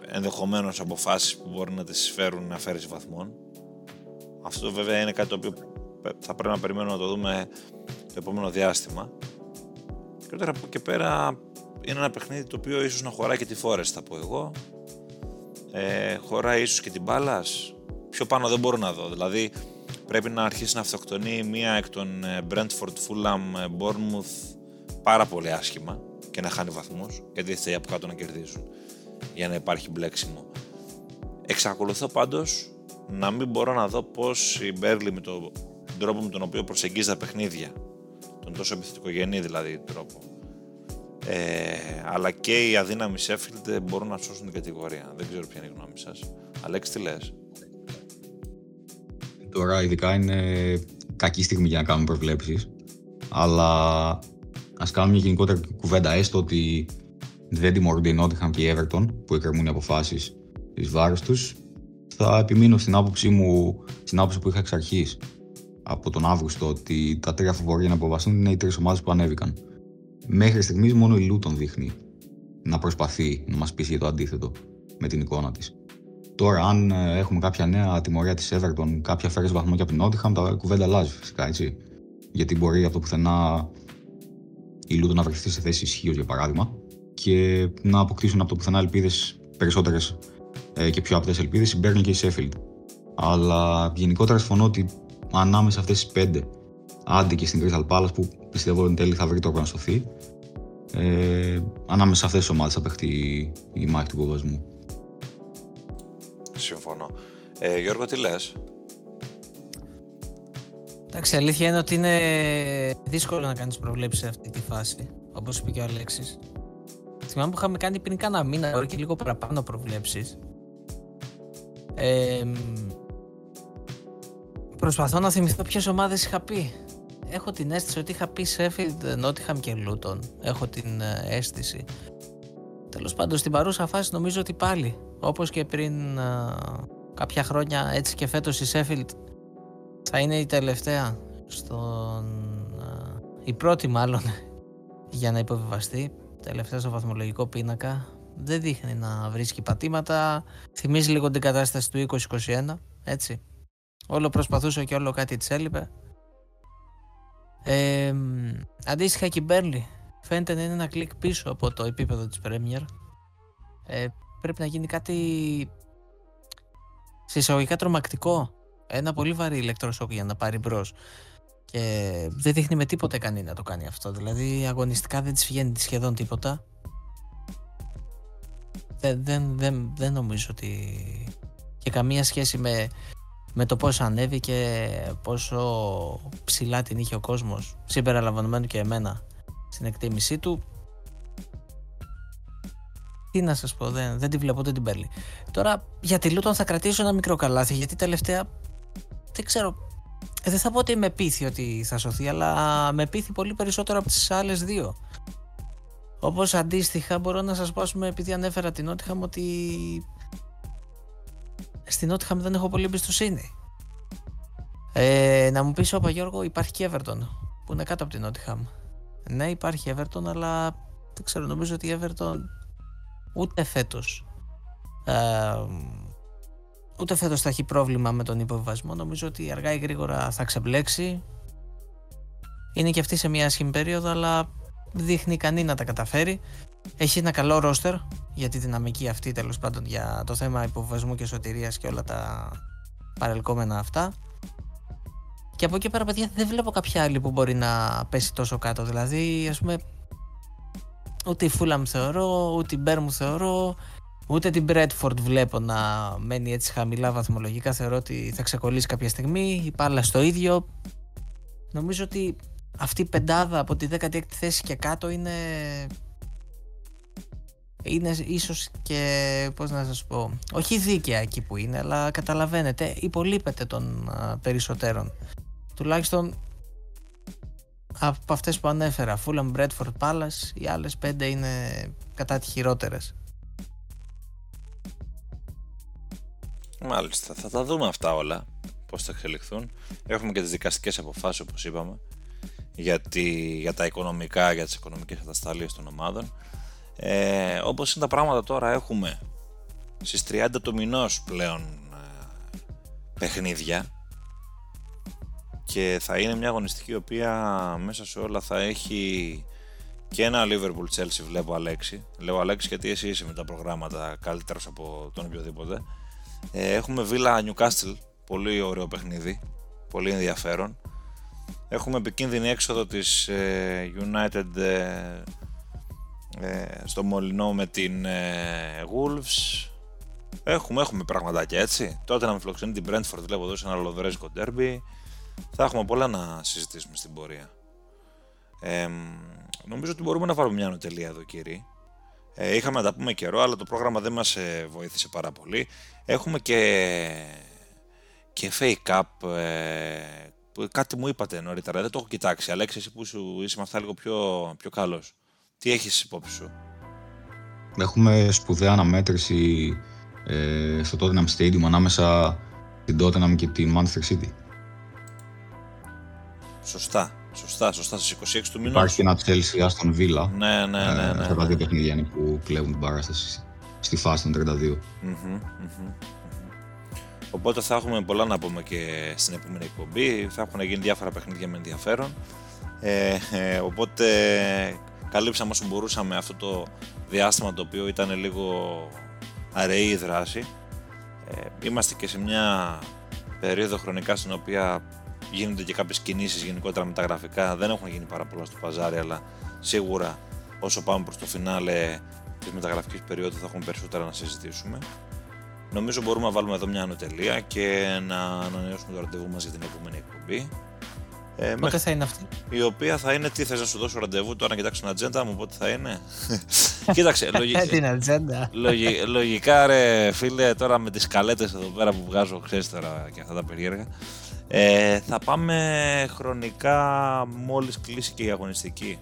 ενδεχομένως αποφάσεις που μπορεί να τις φέρουν αφαίρεση βαθμών. Αυτό βέβαια είναι κάτι το οποίο θα πρέπει να περιμένουμε να το δούμε το επόμενο διάστημα. Και τώρα από εκεί πέρα είναι ένα παιχνίδι το οποίο ίσως να χωράει και τη φόρεση θα πω εγώ. Ε, χωράει ίσως και την μπάλα. Πιο πάνω δεν μπορώ να δω. Δηλαδή πρέπει να αρχίσει να αυτοκτονεί μία εκ των ε, Brentford, Fulham, ε, Bournemouth πάρα πολύ άσχημα και να χάνει βαθμούς γιατί θέλει από κάτω να κερδίζουν για να υπάρχει μπλέξιμο. Εξακολουθώ πάντως να μην μπορώ να δω πώς η Μπέρλι με τον τρόπο με τον οποίο προσεγγίζει τα παιχνίδια, τον τόσο επιθετικογενή δηλαδή τρόπο, ε, αλλά και οι αδύναμοι Σέφιλντ μπορούν να σώσουν την κατηγορία. Δεν ξέρω ποια είναι η γνώμη σας. Αλέξη, τι λες;
Τώρα ειδικά είναι κακή στιγμή για να κάνουμε προβλέψεις, αλλά ας κάνουμε μια γενικότερη κουβέντα έστω ότι δεν τιμωρούνται η Νότιχαμ και η Everton που εκκρεμούν οι αποφάσεις τη βάρος τους, θα επιμείνω στην άποψή μου, στην άποψη που είχα εξ αρχής. Από τον Αύγουστο ότι τα τρία φοβορία να αποβαστούν είναι οι τρεις ομάδες που ανέβηκαν. Μέχρι στιγμής μόνο η Λούτον δείχνει να προσπαθεί να μας πείσει για το αντίθετο με την εικόνα της. Τώρα, αν ε, έχουμε κάποια νέα τιμωρία της Everton, κάποια φέρε βαθμό και από την Nottingham, τα κουβέντα αλλάζει φυσικά έτσι. Γιατί μπορεί από το πουθενά η Λούτον να βρεθεί σε θέση ισχύως για παράδειγμα και να αποκτήσουν από το πουθενά ελπίδες περισσότερες ε, και πιο απτές ελπίδες η Burnley και η Sheffield. Αλλά γενικότερα συμφωνώ ότι ανάμεσα αυτές τις πέντε, άντε και στην Crystal Palace που πιστεύω εν τέλει θα βρει τρόπο να σωθεί, ε, ανάμεσα σε αυτές τις ομάδες θα παιχτεί η μάχη του υποβασμού.
Συμφωνώ. Ε, Γιώργο, τι λες;
Εντάξει, η αλήθεια είναι ότι είναι δύσκολο να κάνεις προβλέψεις σε αυτή τη φάση, όπως είπε και ο Αλέξης. Θυμάμαι που είχαμε κάνει πριν κάνα μήνα, τώρα και λίγο παραπάνω προβλέψεις. Ε, προσπαθώ να θυμηθώ ποιες ομάδες είχα πει. Έχω την αίσθηση ότι είχα πει Sheffield, Nottingham και Luton. Έχω την ε, αίσθηση. Τέλος πάντων, στην παρούσα φάση νομίζω ότι πάλι, όπως και πριν ε, κάποια χρόνια, έτσι και φέτος η Sheffield θα είναι η τελευταία στον... Ε, η πρώτη μάλλον για να υποβιβαστεί τελευταία στο βαθμολογικό πίνακα δεν δείχνει να βρίσκει πατήματα θυμίζει λίγο την κατάσταση του 2021 έτσι όλο προσπαθούσε και όλο κάτι της έλειπε ε, αντίστοιχα και η Μπέρλι φαίνεται να είναι ένα κλικ πίσω από το επίπεδο της Premier ε, πρέπει να γίνει κάτι συσσαγωγικά τρομακτικό ένα πολύ βαρύ ηλεκτροσόκ για να πάρει μπρος. Και δεν δείχνει με τίποτε κανεί να το κάνει αυτό. Δηλαδή αγωνιστικά δεν της βγαίνει σχεδόν τίποτα. Δεν, δεν, δεν, δεν νομίζω ότι και καμία σχέση με, με το πόσο ανέβηκε, πόσο ψηλά την είχε ο κόσμος, συμπεριλαμβανομένου και εμένα στην εκτίμησή του. Τι να σας πω, δεν, δεν τη βλέπω, δεν την παίρνει. Τώρα για τη Λούτον θα κρατήσω ένα μικρό καλάθι, γιατί τελευταία δεν ξέρω. Ε, δεν θα πω ότι με πείθει ότι θα σωθεί, αλλά με πείθει πολύ περισσότερο από τις άλλες δύο. Όπως αντίστοιχα μπορώ να σας πω, πούμε, επειδή ανέφερα την Νότιχαμ, ότι στην Νότιχαμ δεν έχω πολύ εμπιστοσύνη. Ε, να μου πεις, Όπα Γιώργο, υπάρχει και Everton που είναι κάτω από την Νότιχαμ. Ναι, υπάρχει Everton, αλλά δεν ξέρω, νομίζω ότι η Everton ούτε φέτος ε, Ούτε φέτος θα έχει πρόβλημα με τον υποβιβασμό. Νομίζω ότι αργά ή γρήγορα θα ξεμπλέξει. Είναι και αυτή σε μια άσχημη περίοδο, αλλά δείχνει ικανή να τα καταφέρει. Έχει ένα καλό ρόστερ για τη δυναμική αυτή τέλος πάντων για το θέμα υποβιβασμού και σωτηρίας και όλα τα παρελκόμενα αυτά. Και από εκεί πέρα, παιδιά, δεν βλέπω κάποια άλλη που μπορεί να πέσει τόσο κάτω. Δηλαδή, ας πούμε, ούτε η Φούλαμ θεωρώ, ούτε η Μπέρμου θεωρώ, Ούτε την Bradford βλέπω να μένει έτσι χαμηλά βαθμολογικά. Θεωρώ ότι θα ξεκολλήσει κάποια στιγμή. Η Πάλα στο ίδιο. Νομίζω ότι αυτή η πεντάδα από τη 16η θέση και κάτω είναι είναι ίσως και πώς να σας πω όχι δίκαια εκεί που είναι αλλά καταλαβαίνετε υπολείπεται των περισσότερων τουλάχιστον από αυτές που ανέφερα Fulham, Bradford, Palace οι άλλες πέντε είναι κατά τη χειρότερες
Μάλιστα, θα τα δούμε αυτά όλα, πώς θα εξελιχθούν. Έχουμε και τις δικαστικές αποφάσεις όπως είπαμε, για, για τα οικονομικά, για τις οικονομικές ατασταλίες των ομάδων. Ε, όπως είναι τα πράγματα τώρα έχουμε στις 30 του μηνός πλέον ε, παιχνίδια και θα είναι μια αγωνιστική η οποία μέσα σε όλα θα έχει και ένα Liverpool Chelsea βλέπω Αλέξη. Λέω Αλέξη γιατί εσύ είσαι με τα προγράμματα καλύτερος από τον οποιοδήποτε. Ε, έχουμε Villa Newcastle, πολύ ωραίο παιχνίδι, πολύ ενδιαφέρον. Έχουμε επικίνδυνη έξοδο της ε, United ε, στο Μολυνό με την Wolves. Έχουμε, έχουμε πραγματάκια έτσι. Τότε να με φιλοξενεί την Brentford, βλέπω εδώ σε ένα λοδρέζικο derby. Θα έχουμε πολλά να συζητήσουμε στην πορεία. νομίζω ότι μπορούμε να βάλουμε μια νοτελεία εδώ κύριοι. Ε, είχαμε να τα πούμε καιρό, αλλά το πρόγραμμα δεν μας ε, βοήθησε πάρα πολύ. Έχουμε και, και fake up, ε, που κάτι μου είπατε νωρίτερα, δεν το έχω κοιτάξει. Αλέξης, εσύ που σου είσαι με αυτά λίγο πιο, πιο καλός. Τι έχεις υπόψη σου;
Έχουμε σπουδαία αναμέτρηση ε, στο Tottenham Stadium ανάμεσα στην Tottenham και τη Manchester City.
Σωστά. Σωστά, σωστά. Στις 26 του μηνό.
Υπάρχει και ένα Chelsea Aston Villa.
Ναι, ναι, ναι. ναι,
Αυτά τα
ναι.
δύο παιχνίδια είναι που κλέβουν την παράσταση στη φάση των 32.
Μμμ, μμμ, μμμ. Οπότε θα έχουμε πολλά να πούμε και στην επόμενη εκπομπή. Θα έχουν γίνει διάφορα παιχνίδια με ενδιαφέρον. Ε, ε, οπότε καλύψαμε όσο μπορούσαμε αυτό το διάστημα το οποίο ήταν λίγο αραιή η δράση. Ε, είμαστε και σε μια περίοδο χρονικά στην οποία γίνονται και κάποιες κινήσεις γενικότερα με τα γραφικά. Δεν έχουν γίνει πάρα πολλά στο παζάρι, αλλά σίγουρα όσο πάμε προς το φινάλε της μεταγραφικής περίοδου θα έχουμε περισσότερα να συζητήσουμε. Νομίζω μπορούμε να βάλουμε εδώ μια ανωτελεία και να ανανεώσουμε το ραντεβού μας για την επόμενη εκπομπή. Ε,
Πότε
μέχρι-
θα είναι αυτή;
η οποία θα είναι, τι θες να σου δώσω ραντεβού τώρα να κοιτάξω την ατζέντα μου, πότε θα είναι; Κοίταξε, λογι-
Ε, την ατζέντα.
λογι- λογικά ρε φίλε, τώρα με τις καλέτες εδώ πέρα που βγάζω, ξέρεις τώρα και αυτά τα περίεργα, ε, θα πάμε χρονικά μόλις κλείσει και η αγωνιστική.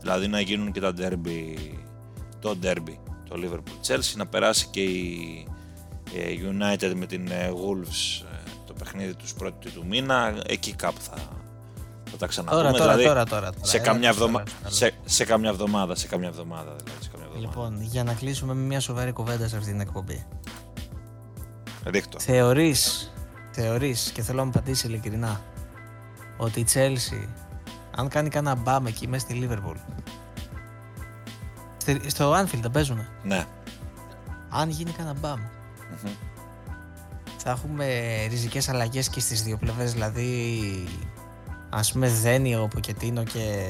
Δηλαδή να γίνουν και τα derby, το derby, το Liverpool Chelsea, να περάσει και η ε, United με την ε, Wolves ε, το παιχνίδι τους πρώτη του μήνα, εκεί κάπου θα, θα τα ξαναπούμε.
Τώρα, τώρα,
δηλαδή,
τώρα, τώρα. τώρα.
σε,
Έλα,
καμιά
τώρα,
εβδομα...
τώρα.
σε, σε καμιά εβδομάδα, σε καμιά εβδομάδα δηλαδή, σε καμιά εβδομάδα.
Λοιπόν, για να κλείσουμε με μια σοβαρή κουβέντα σε αυτή την εκπομπή.
Ρίχτω.
Θεωρείς, θεωρείς και θέλω να μου απαντήσει ειλικρινά ότι η Chelsea αν κάνει κανένα μπαμ εκεί μέσα στη Liverpool στη- στο Anfield τα παίζουνε.
Ναι.
Αν γίνει κανένα μπαμ
Μμμ.
Θα έχουμε ριζικές αλλαγές και στις δύο πλευρές δηλαδή ας πούμε δένει ο Ποκετίνο και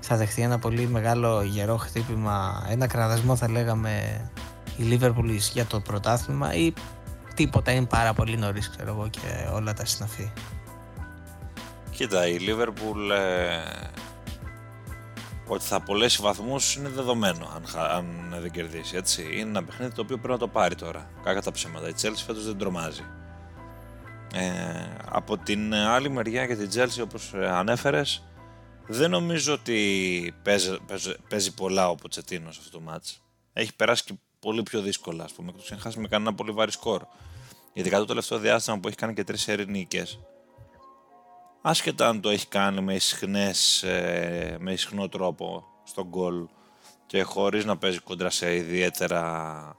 θα δεχτεί ένα πολύ μεγάλο γερό χτύπημα ένα κραδασμό θα λέγαμε η Liverpool για το πρωτάθλημα ή τίποτα είναι πάρα πολύ νωρίς ξέρω εγώ και όλα τα συναφή.
Κοίτα, η Liverpool ε, ότι θα απολέσει βαθμούς είναι δεδομένο αν, χα- αν δεν κερδίσει, έτσι. Είναι ένα παιχνίδι το οποίο πρέπει να το πάρει τώρα. Κάκα τα ψέματα. Η Chelsea φέτος δεν τρομάζει. Ε, από την άλλη μεριά για την Chelsea όπως ε, ανέφερες δεν νομίζω ότι παίζει, παίζει, παίζει πολλά ο Ποτσετίνος σε αυτό το μάτς. Έχει περάσει και πολύ πιο δύσκολα, ας πούμε, εκτός αν χάσει με κανένα πολύ βαρύ σκορ. Ειδικά το τελευταίο διάστημα που έχει κάνει και τρεις σερί νίκες, άσχετα αν το έχει κάνει με, ισχνές, ε, με ισχνό τρόπο στον γκολ και χωρίς να παίζει κόντρα σε ιδιαίτερα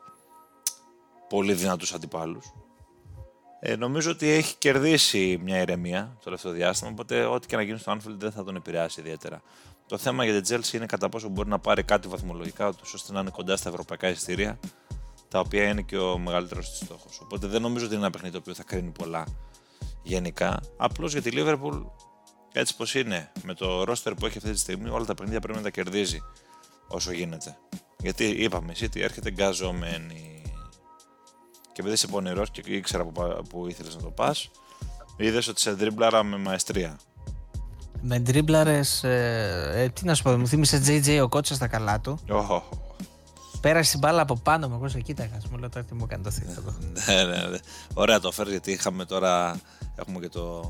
πολύ δυνατούς αντιπάλους. Ε, νομίζω ότι έχει κερδίσει μια ηρεμία το τελευταίο διάστημα, οπότε ό,τι και να γίνει στο Anfield δεν θα τον επηρεάσει ιδιαίτερα. Το θέμα για την Chelsea είναι κατά πόσο μπορεί να πάρει κάτι βαθμολογικά, ούτως ώστε να είναι κοντά στα ευρωπαϊκά εισιτήρια, τα οποία είναι και ο μεγαλύτερος της στόχος. Οπότε δεν νομίζω ότι είναι ένα παιχνίδι το οποίο θα κρίνει πολλά γενικά. Απλώς για τη Liverpool, έτσι πως είναι, με το roster που έχει αυτή τη στιγμή, όλα τα παιχνίδια πρέπει να τα κερδίζει όσο γίνεται. Γιατί είπαμε, η City έρχεται γκαζωμένη. Και επειδή είσαι πονηρός και ήξερα που, πα- που ήθελες να το πας, είδες ότι σε δρίμπλαρα με μαεστρία.
με ντρίμπλαρες ε, ε, τι να σου πω μου θύμισε JJ ο Κότσας στα καλά του
Οχ,
πέρασε την μπάλα από πάνω μου εγώ σε κοίταγα μου λέω τώρα τι μου έκανε το θήτα εδώ
ναι, ναι, ναι. Ωραία το φέρει γιατί είχαμε τώρα, έχουμε και το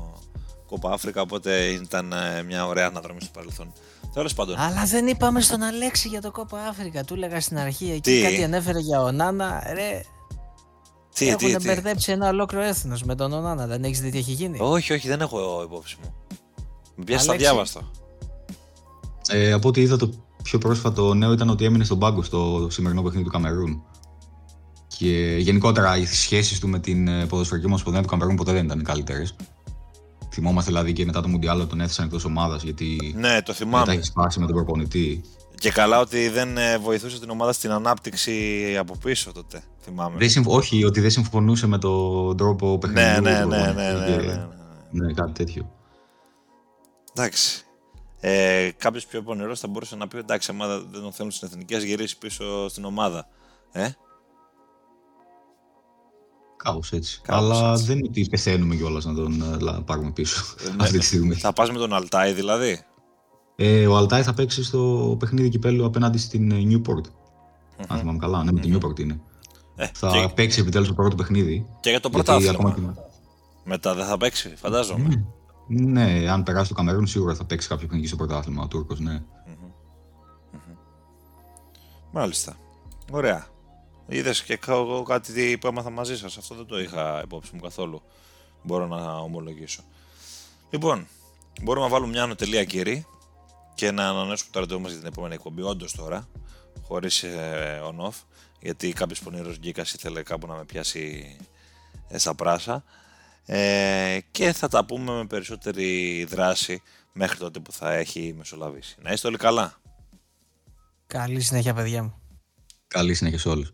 Κόπα Αφρικα, οπότε ήταν ε, μια ωραία αναδρομή στο παρελθόν. Τέλος πάντων,
Αλλά δεν είπαμε στον Αλέξη για το κόπο Αφρικα. Του έλεγα στην αρχή εκεί
Τι;
κάτι ανέφερε για ο Νάνα. Ρε,
τι,
έχουν
τι, τι;
μπερδέψει ένα ολόκληρο έθνος με τον Νάνα. Δεν έχεις δει τι έχει γίνει;
Όχι, όχι, δεν έχω υπόψη μου. Με πιάσεις τα
Αλέξη.
διάβαστο.
Ε, από ό,τι είδα το πιο πρόσφατο νέο ήταν ότι έμεινε στον πάγκο στο σημερινό παιχνίδι του Καμερούν. Και γενικότερα οι σχέσεις του με την ε, ποδοσφαιρική ομοσπονδία του Καμερούν ποτέ δεν ήταν οι καλύτερες. Θυμόμαστε δηλαδή και μετά το Μουντιάλο τον έθεσαν εκτός ομάδας γιατί
Ναι, το
μετά
θυμάμαι.
έχει σπάσει με τον προπονητή.
Και καλά ότι δεν ε, βοηθούσε την ομάδα στην ανάπτυξη από πίσω τότε. Θυμάμαι.
Δεν συμφ- όχι, ότι δεν συμφωνούσε με τον τρόπο παιχνιδιού.
Ναι, ναι,
του
ναι, ναι,
προπονητή
ναι,
και-
ναι, ναι.
ναι, κάτι τέτοιο.
Εντάξει. Ε, Κάποιος πιο πονηρός θα μπορούσε να πει: Εντάξει, άμα δεν τον θέλουν στην εθνική, α γυρίσει πίσω στην ομάδα. Ε;
Κάπως έτσι.
Κάπως
Αλλά
έτσι.
δεν είναι ότι πεθαίνουμε κιόλας να τον ε, λα- πάρουμε πίσω
ναι.
αυτή τη στιγμή.
Θα πας με τον Αλτάι δηλαδή;
Ε, ο Αλτάι θα παίξει στο παιχνίδι κυπέλου απέναντι στην ε, Newport. Αν θυμάμαι καλά, ναι, με την Newport είναι.
Ε,
Θα
και,
παίξει επιτέλους το πρώτο παιχνίδι.
και για το
γιατί
πρωτάθλημα.
ακόμα και-
Μετά δεν θα παίξει, φαντάζομαι.
Ναι, αν περάσει το Καμερούν, σίγουρα θα παίξει κάποιο παιχνίδι στο πρωτάθλημα. Ο Τούρκος, ναι.
Μάλιστα. Ωραία. Είδες και εγώ κάτι που έμαθα μαζί σας. Αυτό δεν το είχα υπόψη μου καθόλου. Μπορώ να ομολογήσω. Λοιπόν, Μπορούμε να βάλουμε μια ανωτελεία κύριε και να ανανεώσουμε το ραντεβού μας για την επόμενη εκπομπή, όντως τώρα, χωρίς ε, on-off, γιατί κάποιος πονηρός γκίκας ήθελε κάπου να με πιάσει ε, στα πράσα. Ε, και θα τα πούμε με περισσότερη δράση μέχρι τότε που θα έχει μεσολαβήσει. Να είστε όλοι καλά.
Καλή συνέχεια παιδιά μου.
Καλή συνέχεια σε όλους.